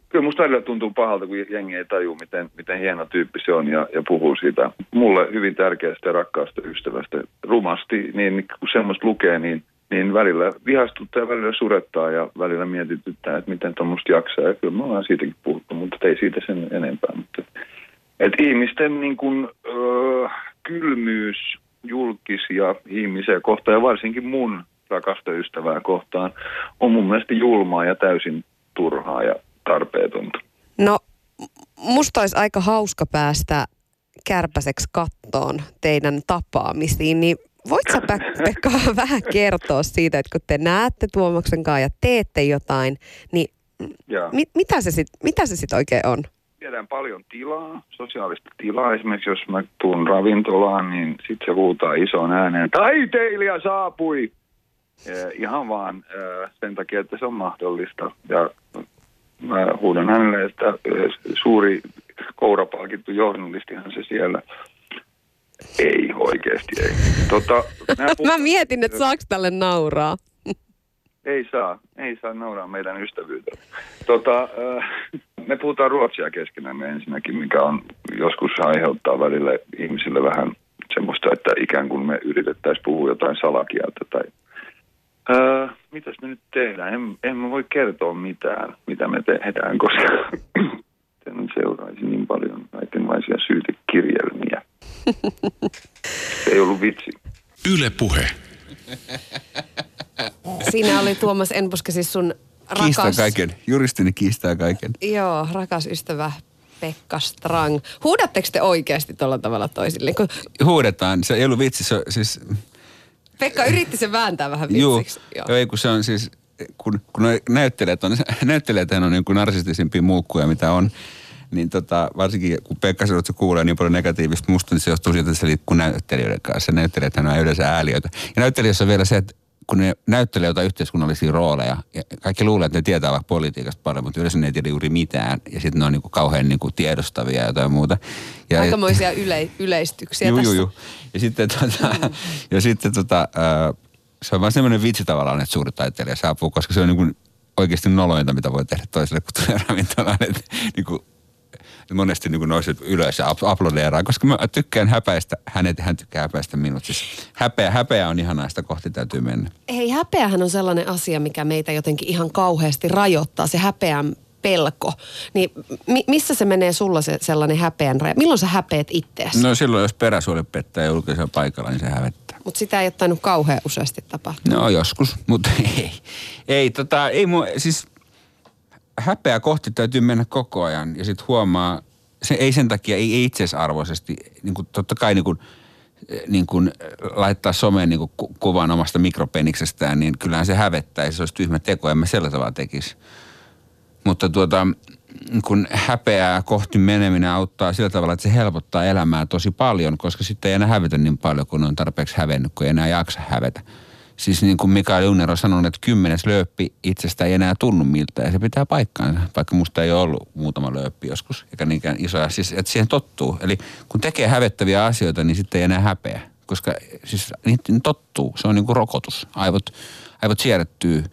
kyllä musta välillä tuntuu pahalta, kun jengi ei taju, miten, miten hieno tyyppi se on ja, ja puhuu siitä mulle hyvin tärkeästä rakkaasta ystävästä rumasti. Niin kun semmoista lukee, niin, niin välillä vihastuttaa ja välillä surettaa ja välillä mietityttää, että miten tuommoista jaksaa. Ja kyllä me ollaan siitäkin puhuttu, mutta ei siitä sen enempää. Mutta, että ihmisten niin kuin, öö, kylmyys julkisia ihmisiä kohtaan ja varsinkin mun rakasta ystävää kohtaan on mun mielestä julmaa ja täysin turhaa ja tarpeetonta. No, musta olisi aika hauska päästä kärpäseksi kattoon teidän tapaamisiin, niin voit sä <laughs> Pekka vähän kertoa siitä, että kun te näette Tuomaksen kanssa ja teette jotain, niin mi- mitä se sitten sit oikein on? Viedään paljon tilaa, sosiaalista tilaa. Esimerkiksi jos mä tuun ravintolaan, niin sitten se huutaa isoon ääneen, taiteilija saapui! Ja ihan vaan äh, sen takia, että se on mahdollista. Ja mä huudan hänelle, että ö, suuri kourapalkittu journalistihan se siellä. Ei oikeasti, ei. Tota, nää <laughs> Mä mietin, että saaks tälle nauraa. Ei saa, ei saa nauraa meidän ystävyyttä. Tota, äh, me puhutaan ruotsia keskenämme ensinnäkin, mikä on joskus aiheuttaa välillä ihmisille vähän semmoista, että ikään kuin me yritettäisiin puhua jotain salakieltä tai äh, mitäs me nyt tehdään? En, en mä voi kertoa mitään, mitä me tehdään, koska <clears throat> sen seuraisi niin paljon kaikenlaisia syytekirjelmiä. <laughs> Se ei ollut vitsi. Yle Puhe. Siinä oli Tuomas Enbuske siis sun Kiistää rakas... kaiken. Juristini kiistää kaiken. Joo, rakas ystävä Pekka Strang. Huudatteko te oikeasti tuolla tavalla toisille? Kun Huudetaan. Se ei ollut vitsi. Se, siis, Pekka yritti sen vääntää vähän Juu, vitsiksi. joo. ei kun se on siis, kun, kun näyttelijät on, <laughs> näyttelijät on niin kuin narsistisimpia muukkuja mitä on, niin tota, varsinkin kun Pekka sanoo, että se kuulee niin paljon negatiivista musta, niin se johtuu siitä, että se liikkuu näyttelijöiden kanssa. Näyttelijät on yleensä ääliöitä. Ja näyttelijässä on vielä se, että kun ne näyttelee jotain yhteiskunnallisia rooleja, ja kaikki luulee, että ne tietää vaikka politiikasta paljon, mutta yleensä ne ei tiedä juuri mitään, ja sitten ne on niin kuin kauhean niin kuin tiedostavia ja jotain muuta. Ja, Aikamoisia yle, yleistyksiä Juu, tässä. juu, juu. Ja sitten, tota, <laughs> ja sitten äh, se on vaan semmoinen vitsi tavallaan, että suuri taiteilija saapuu, koska se on niin kuin oikeasti nolointa, mitä voi tehdä toiselle, kun tulee <laughs> ravintolaan. Että, niin kuin, monesti niin kuin nouset ylös ja ap- aplodeeraa, koska mä tykkään häpäistä hänet ja hän tykkää häpäistä minut. Siis häpeä, häpeä on ihanaa, sitä kohti täytyy mennä. Hei, häpeähän on sellainen asia, mikä meitä jotenkin ihan kauheasti rajoittaa, se häpeän pelko. Niin mi- missä se menee sulla se sellainen häpeän raja? Milloin sä häpeät itseäsi? No. No silloin, jos peräsuoli pettää julkisella paikalla, niin se hävettää. Mutta sitä ei ole tainnut kauhean useasti tapahtua. No joskus, mutta <laughs> ei. Ei, tota, ei mu, siis häpeä kohti täytyy mennä koko ajan ja sitten huomaa, se ei sen takia, ei, itseisarvoisesti, niin kuin totta kai niin kuin, niin kuin laittaa someen niin kuin ku- kuvan omasta mikropeniksestään, niin kyllähän se hävettää ja se olisi tyhmä teko, en mä sillä tavalla tekisi. Mutta tuota, kun häpeää kohti meneminen auttaa sillä tavalla, että se helpottaa elämää tosi paljon, koska sitten ei enää hävetä niin paljon, kun on tarpeeksi hävennyt, kun ei enää jaksa hävetä. Siis niin kuin Mikael Junner on sanonut, että kymmenes lööppi itsestä ei enää tunnu miltä ja se pitää paikkaansa, vaikka musta ei ole ollut muutama lööppi joskus, eikä niinkään isoja. Siis, että siihen tottuu. Eli kun tekee hävettäviä asioita, niin sitten ei enää häpeä, koska siis niihin tottuu. Se on niin kuin rokotus. Aivot, aivot siedättyy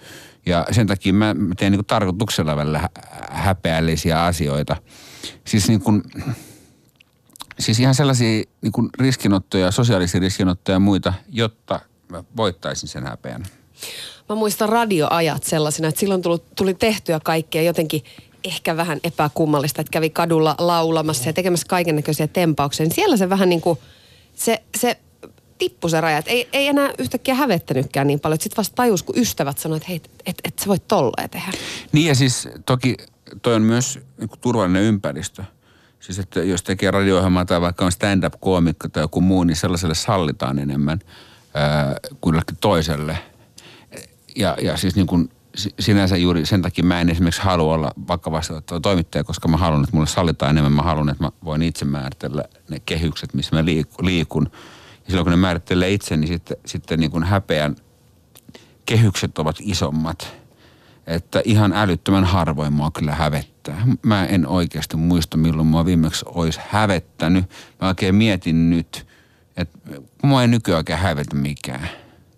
ja sen takia mä teen niin kuin tarkoituksella välillä hä- häpeällisiä asioita. Siis niin kuin, siis ihan sellaisia niin kuin riskinottoja, sosiaalisia riskinottoja ja muita, jotta mä voittaisin sen häpeän. Mä muistan radioajat sellaisena, että silloin tuli, tuli tehtyä kaikkea jotenkin ehkä vähän epäkummallista, että kävi kadulla laulamassa ja tekemässä kaiken näköisiä tempauksia. Niin siellä se vähän niin kuin, se, se tippui se raja, että ei, ei enää yhtäkkiä hävettänytkään niin paljon. Sitten vasta tajus, kun ystävät sanoivat, että hei, et, et, et sä voit tolleen tehdä. Niin ja siis toki toi on myös niin kuin turvallinen ympäristö. Siis että jos tekee radio tai vaikka on stand-up-koomikko tai joku muu, niin sellaiselle sallitaan enemmän ää, kuin jollekin toiselle. Ja, ja siis niin kuin si- sinänsä juuri sen takia mä en esimerkiksi halua olla vakavasti otettava toimittaja, koska mä haluan, että mulle sallitaan enemmän. Mä haluan, että mä voin itse määritellä ne kehykset, missä mä liik- liikun. Ja silloin kun ne määrittelee itse, niin sitten, sitten niin kuin häpeän kehykset ovat isommat. Että ihan älyttömän harvoin mua kyllä hävettää. Mä en oikeasti muista, milloin mua viimeksi olisi hävettänyt. Mä oikein mietin nyt, että mua ei nykyään oikein hävetä mikään.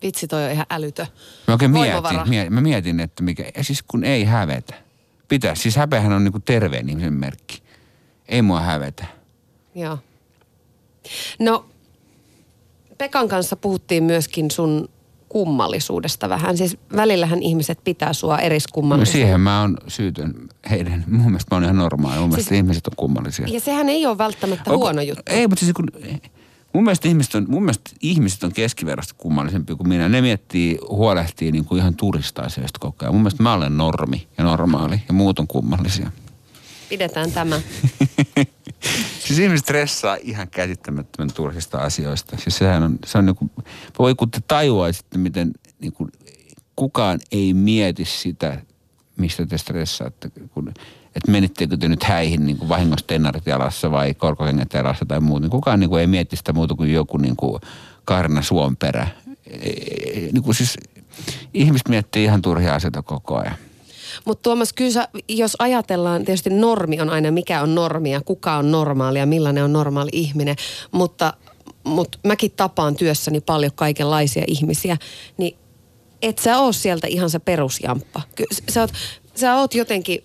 Vitsi, toi on ihan älytö. Mä oikein Voimavara. mietin, mietin, mä mietin, että mikä, ja siis kun ei hävetä. Pitää, siis häpeähän on niinku terveen ihmisen merkki. Ei mua hävetä. Joo. No, Pekan kanssa puhuttiin myöskin sun kummallisuudesta vähän. Siis välillähän ihmiset pitää sua No eriskummallisena. siihen mä oon syytön heidän. Mun mielestä mä oon ihan normaali. Mun mielestä Siis- ihmiset on kummallisia. Ja sehän ei ole välttämättä Onko- huono juttu. Ei, mutta siis kun, mun mielestä ihmiset on, mun mielestä ihmiset on keskiverrosta kummallisempia kuin minä. Ne miettii, huolehtii niin kuin ihan turista-asioista koko ajan. Mun mielestä mä olen normi ja normaali ja muut on kummallisia. Pidetään tämä. <laughs> Siis ihmiset stressaa ihan käsittämättömän turhista asioista. Siis sehän on, se on niin kuin, voi kun te tajuaisitte, miten niin kuin, kukaan ei mieti sitä, mistä te stressaatte. Kun, että menittekö te nyt häihin niin kuin vahingossa jalassa vai korkokengät jalassa tai muuta. Niin kukaan niin kuin, ei mieti sitä muuta kuin joku niin kuin Karna Suomperä. Ei- ei- Niin kuin siis, ihmiset miettii ihan turhia asioita koko ajan. Mutta Tuomas, kyllä sä, jos ajatellaan, tietysti normi on aina mikä on normia, kuka on normaali ja millainen on normaali ihminen, mutta, mutta mäkin tapaan työssäni paljon kaikenlaisia ihmisiä, niin et sä oo sieltä ihan se perusjamppa. Kyllä sä oot, sä oot jotenkin,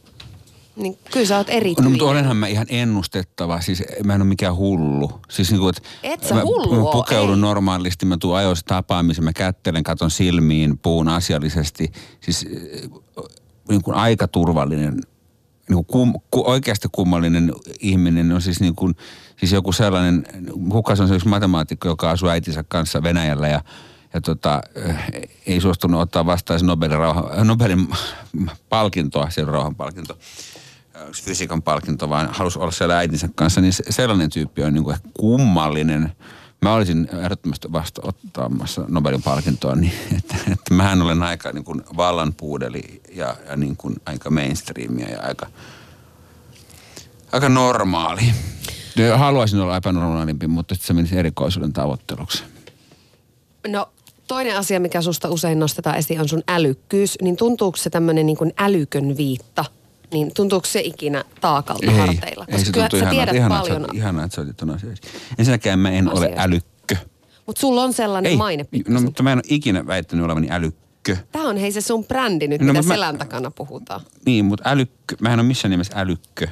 niin kyllä sä oot erityinen. No, mutta olenhan mä ihan ennustettava. Siis mä en ole mikään hullu. Siis niin kuin, että Et sä mä, hullu mä pukeudun ei. normaalisti, mä tuun ajoissa tapaamisen, mä kättelen, katon silmiin, puhun asiallisesti. Siis eh, niin kuin aika turvallinen, niin kuin kum, ku, oikeasti kummallinen ihminen on siis niin kuin, siis joku sellainen, kuka se on se yksi matemaatikko, joka asuu äitinsä kanssa Venäjällä ja ja tota, eh, ei suostunut ottaa vastaan se Nobelin, rauha, Nobelin palkintoa, se rauhanpalkinto, fysiikan palkinto, vaan halusi olla siellä äitinsä kanssa, niin se- sellainen tyyppi on niin kuin ehkä kummallinen. Mä olisin ehdottomasti vasta ottamassa Nobelin palkintoa, niin <laughs> että, että mähän olen aika niin kuin vallanpuudeli ja, ja niin kuin aika mainstreamia ja aika, aika normaali. Haluaisin olla epänormaalimpi, mutta se menisi erikoisuuden tavoitteluksi. No toinen asia, mikä susta usein nostetaan esiin, on sun älykkyys. Niin tuntuuko se tämmöinen niin kuin älykön viitta? Niin tuntuuko se ikinä taakalta harteilla? ei se kyllä tuntuu sä ihanaa, tiedät ihanaa, paljon Että, sä- ihanaa, että sä otit ton asian. Ensinnäkään mä en ole Asioista. älykkö. Mutta sulla on sellainen Ei, maine no, mutta mä en ole ikinä väittänyt olevani älykkö. Tämä on hei se sun brändi nyt, No, mitä mä- selän takana puhutaan. Niin, mutta älykkö, mä en ole missään nimessä älykkö.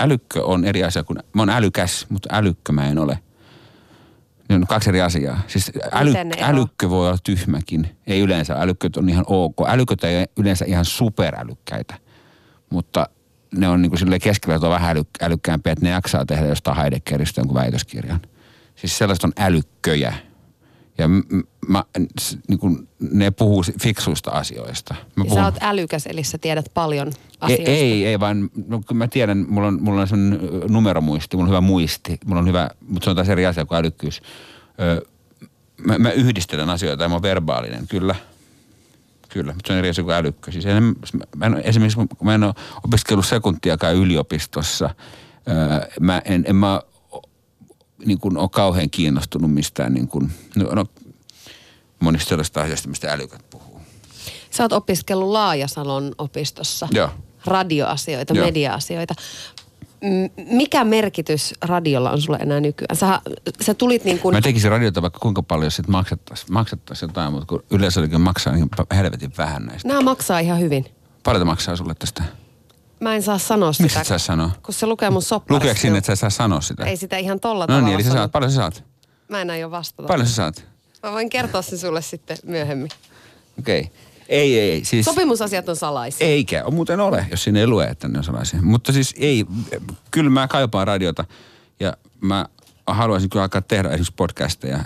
Älykkö on eri asia kuin, mä oon älykäs, mutta älykkö mä en ole. Ne on kaksi eri asiaa. Siis äly, Miten ne eroaa? älykkö voi olla tyhmäkin. Ei yleensä, älykköt on ihan ok. Älyköt ei ole yleensä ihan superälykkäitä. Mutta ne on niin kuin silleen keskellä vähän äly, älykkäämpiä, että ne jaksaa tehdä jostain Heideggeristä jonkun väitöskirjan. Siis sellaiset on älykköjä. Ja m- m- mä, s- niin kuin, ne puhuu fiksuista asioista. Mä Ja sä oot älykäs, eli sä tiedät paljon asioista. ei, ei, ei, vaan no, mä tiedän, mulla on, mulla on sellainen numeromuisti, mulla on hyvä muisti, mulla on hyvä, mutta se on taas eri asia kuin älykkyys. Ö, mä, mä yhdistelen asioita ja mä oon verbaalinen, kyllä. Kyllä, mutta se on eri asia kuin älykkö. Siis en, mä en, esimerkiksi kun mä en ole opiskellut sekuntiakaan yliopistossa, ö, mä en, en mä niin kuin ole kauhean kiinnostunut mistään niin kuin, no, no monista sellaista asioista, mistä älykät puhuu. Sä oot opiskellut Laajasalon opistossa. Joo. Radioasioita, Joo. media-asioita. Mikä merkitys radiolla on sulle enää nykyään? Sä, sä tulit niin kuin... Mä tekisin radiota vaikka kuinka paljon, jos sit maksettaisiin maksettais jotain, mutta kun yleisöllinen maksaa niin helvetin vähän näistä. Nämä maksaa ihan hyvin. Paljon maksaa sulle tästä? Mä en saa sanoa sitä. Miksi et saa sanoa? Kun se lukee mun sopparissa. Lukeeko sinne, että sä saa sanoa sitä? Ei sitä ihan tolla No tavalla niin, eli sä saat. Paljon sä saat? Mä en aio vastata. Paljon sä saat? Mä voin kertoa sen sulle sitten myöhemmin. Okei. Okay. Ei, ei. Siis, Sopimusasiat on salaisia. eikä on muuten ole, jos siinä ei lue, että ne on salaisia. Mutta siis ei, kyllä mä kaipaan radiota ja mä haluaisin kyllä alkaa tehdä esimerkiksi podcasteja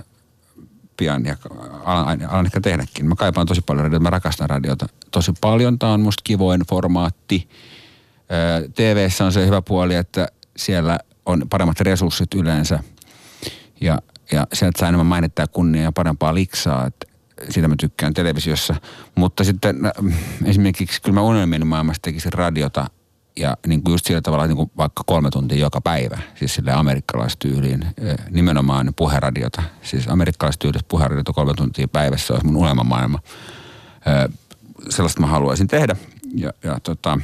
pian ja alan, alan ehkä tehdäkin. Mä kaipaan tosi paljon radiota, mä rakastan radiota tosi paljon. Tämä on musta kivoin formaatti. TVssä on se hyvä puoli, että siellä on paremmat resurssit yleensä ja, ja sieltä saa enemmän mainittaa kunnia ja parempaa liksaa, että siitä mä tykkään televisiossa. Mutta sitten nä, esimerkiksi kyllä mä unelmien maailmassa tekisin radiota ja niin kuin just sillä tavalla niin kuin vaikka kolme tuntia joka päivä, siis sille amerikkalaistyyliin, nimenomaan puheradiota. Siis amerikkalaistyyliset puheradiota kolme tuntia päivässä olisi mun unelmamaailma. Sellaista mä haluaisin tehdä ja, ja tota,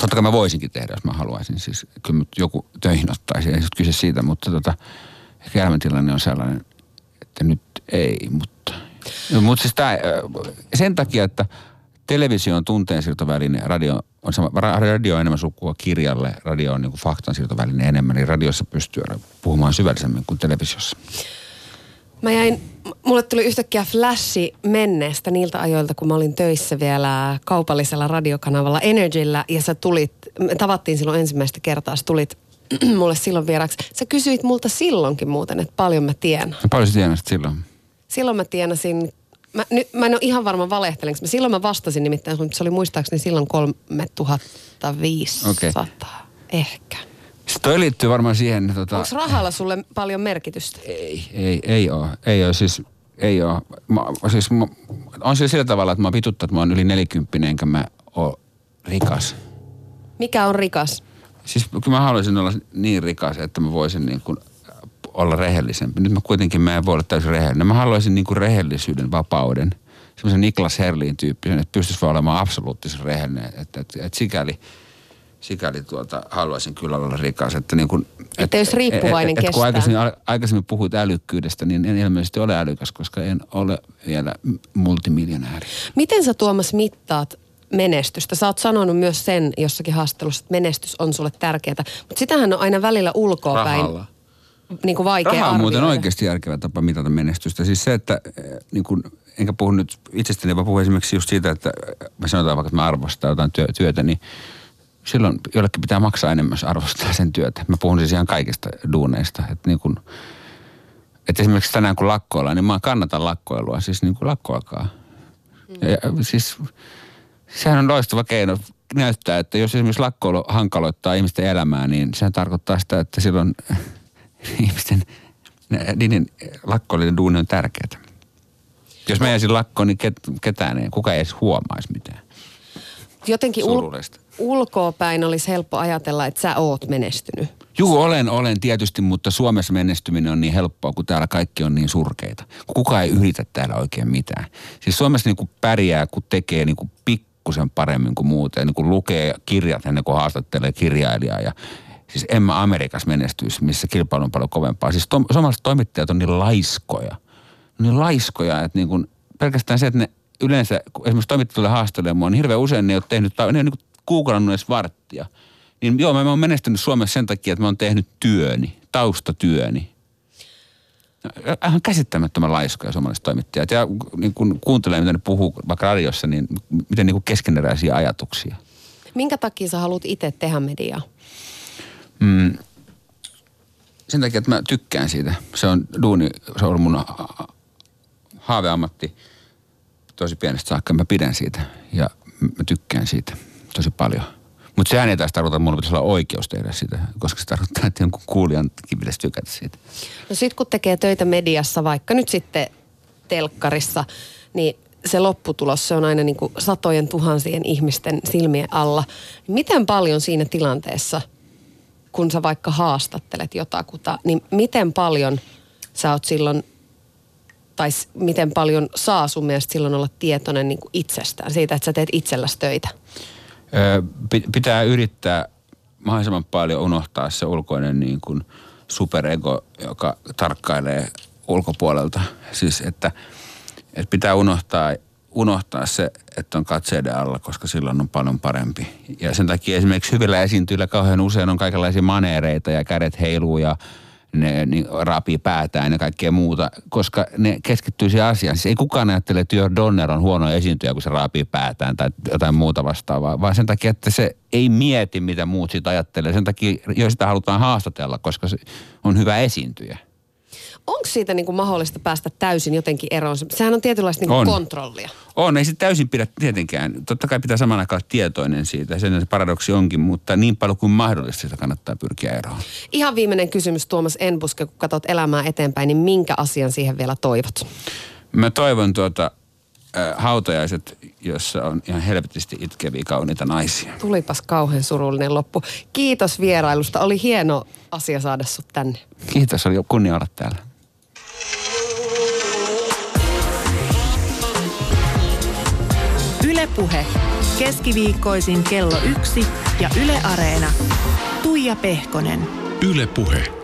Totta kai mä voisinkin tehdä, jos mä haluaisin. Siis kyllä joku töihin ottaisi, ei se kyse siitä, mutta tota, ehkä elämäntilanne on sellainen, että nyt ei, mutta... No, mutta siis tää, sen takia, että televisio on tunteensiirtoväline, radio on, sama, ra- radio on enemmän sukua kirjalle, radio on niin kuin faktansiirtoväline enemmän, niin radiossa pystyy puhumaan syvällisemmin kuin televisiossa. Mä jäin, mulle tuli yhtäkkiä flashi menneestä niiltä ajoilta, kun mä olin töissä vielä kaupallisella radiokanavalla Energyllä ja sä tulit, me tavattiin silloin ensimmäistä kertaa, sä tulit <clears throat> mulle silloin vieraksi. Sä kysyit multa silloinkin muuten, että paljon mä tiedän. Ja paljon sä tienasit silloin? Silloin mä tienasin, mä, nyt, mä en ole ihan varma valehtelenko, mä silloin mä vastasin nimittäin, mutta se oli muistaakseni silloin 3500 Okei. ehkä. Sitten toi liittyy varmaan siihen, tota, Onko rahalla sulle paljon merkitystä? Ei, ei, ei ole. Ei ole siis, ei ole. Mä, siis, mä, on se sillä tavalla, että mä vituttaa, että mä oon yli nelikymppinen, enkä mä oo rikas. Mikä on rikas? Siis kyllä mä haluaisin olla niin rikas, että mä voisin niin kuin olla rehellisempi. Nyt mä kuitenkin mä en voi olla täysin rehellinen. Mä haluaisin niin kuin rehellisyyden, vapauden. semmoisen Niklas Herlin tyyppisen, että pystyisi vaan olemaan absoluuttisen rehellinen. Että, että, että sikäli, sikäli tuota, haluaisin kyllä olla rikas. Että, niin kuin, että jos riippuvainen et, et, et, kun aikaisemmin, aikaisemmin puhuit älykkyydestä, niin en ilmeisesti ole älykäs, koska en ole vielä multimiljonääri. Miten sä Tuomas mittaat menestystä? Sä oot sanonut myös sen jossakin haastattelussa, että menestys on sulle tärkeää. Mutta sitähän on aina välillä ulkoapäin Rahalla. Niin kuin vaikea Raha on arvioida. muuten oikeasti järkevä tapa mitata menestystä. Siis se, että eh, niin kun, enkä puhu nyt itsestäni, vaan puhun esimerkiksi just siitä, että eh, me sanotaan vaikka, että mä arvostan jotain työ, työtä, niin silloin jollekin pitää maksaa enemmän, jos arvostaa sen työtä. Mä puhun siis ihan kaikista duuneista. Että niin kun, että esimerkiksi tänään kun lakkoillaan, niin mä kannatan lakkoilua. Siis niin kuin lakkoilkaa. Ja, ja, siis sehän on loistava keino näyttää, että jos esimerkiksi lakkoilu hankaloittaa ihmisten elämää, niin sehän tarkoittaa sitä, että silloin <laughs> ihmisten niiden lakkoilijoiden duuni on tärkeää. Jos mä jäisin lakkoon, niin ket, ketään ei, kukaan ei edes huomaisi mitään. Jotenkin ul- Surullista. ulkoapäin olisi helppo ajatella, että sä oot menestynyt. Juu, olen, olen tietysti, mutta Suomessa menestyminen on niin helppoa, kun täällä kaikki on niin surkeita. Kukaan ei yritä täällä oikein mitään. Siis Suomessa niin kuin pärjää, kun tekee niin kuin pikkusen paremmin kuin muut. Ja niin kuin lukee kirjat ennen kuin haastattelee kirjailijaa. Ja siis en mä Amerikassa menestyisi, missä kilpailu on paljon kovempaa. Siis to, suomalaiset toimittajat on niin laiskoja. Niin laiskoja, että niin kuin pelkästään se, että ne yleensä, kun esimerkiksi toimittajat tulee haastelemaan mua, niin hirveän usein ne ei ole tehnyt, tai ne ei ole niin edes varttia. Niin joo, mä, mä oon menestynyt Suomessa sen takia, että mä oon tehnyt työni, taustatyöni. Ihan käsittämättömän laiskoja suomalaiset toimittajat. Ja niin kun kuuntelee, mitä ne puhuu vaikka radiossa, niin miten niin kuin keskeneräisiä ajatuksia. Minkä takia sä haluat itse tehdä mediaa? Mm, sen takia, että mä tykkään siitä. Se on duuni, se on mun haaveammatti tosi pienestä saakka. Mä pidän siitä ja mä tykkään siitä tosi paljon. Mutta sehän ei taas tarkoita, että mulla pitäisi olla oikeus tehdä sitä, koska se tarkoittaa, että jonkun kuulijankin pitäisi tykätä siitä. No sit kun tekee töitä mediassa, vaikka nyt sitten telkkarissa, niin se lopputulos, se on aina niin kuin satojen tuhansien ihmisten silmien alla. Miten paljon siinä tilanteessa, kun sä vaikka haastattelet jotakuta, niin miten paljon sä oot silloin, tai miten paljon saa sun mielestä silloin olla tietoinen niin kuin itsestään, siitä, että sä teet itselläsi töitä? Ö, pi- pitää yrittää mahdollisimman paljon unohtaa se ulkoinen niin kuin superego, joka tarkkailee ulkopuolelta. Siis että, että pitää unohtaa, unohtaa se, että on katseiden alla, koska silloin on paljon parempi. Ja sen takia esimerkiksi hyvillä esiintyjillä kauhean usein on kaikenlaisia maneereita ja kädet heiluu ja ne niin raapii päätään ja kaikkea muuta, koska ne keskittyy siihen asiaan. Siis ei kukaan ajattele, että Jörg Donner on huono esiintyjä, kun se raapii päätään tai jotain muuta vastaavaa, vaan sen takia, että se ei mieti, mitä muut siitä ajattelee. Sen takia jo sitä halutaan haastatella, koska se on hyvä esiintyjä. Onko siitä niin kuin mahdollista päästä täysin jotenkin eroon? Sehän on tietynlaista niin kuin On. kontrollia. On, ei se täysin pidä tietenkään. Totta kai pitää saman aikaan olla tietoinen siitä, sen se paradoksi onkin, mutta niin paljon kuin mahdollista sitä kannattaa pyrkiä eroon. Ihan viimeinen kysymys Tuomas Enbuske, kun katsot elämää eteenpäin, niin minkä asian siihen vielä toivot? Mä toivon tuota, äh, hautajaiset, jossa on ihan helvetisti itkeviä kauniita naisia. Tulipas kauhean surullinen loppu. Kiitos vierailusta. Oli hieno asia saada sut tänne. Kiitos, oli kunnia olla täällä. Ylepuhe keskiviikkoisin kello yksi ja Yle Areena. Tuija Pehkonen. Yle Puhe.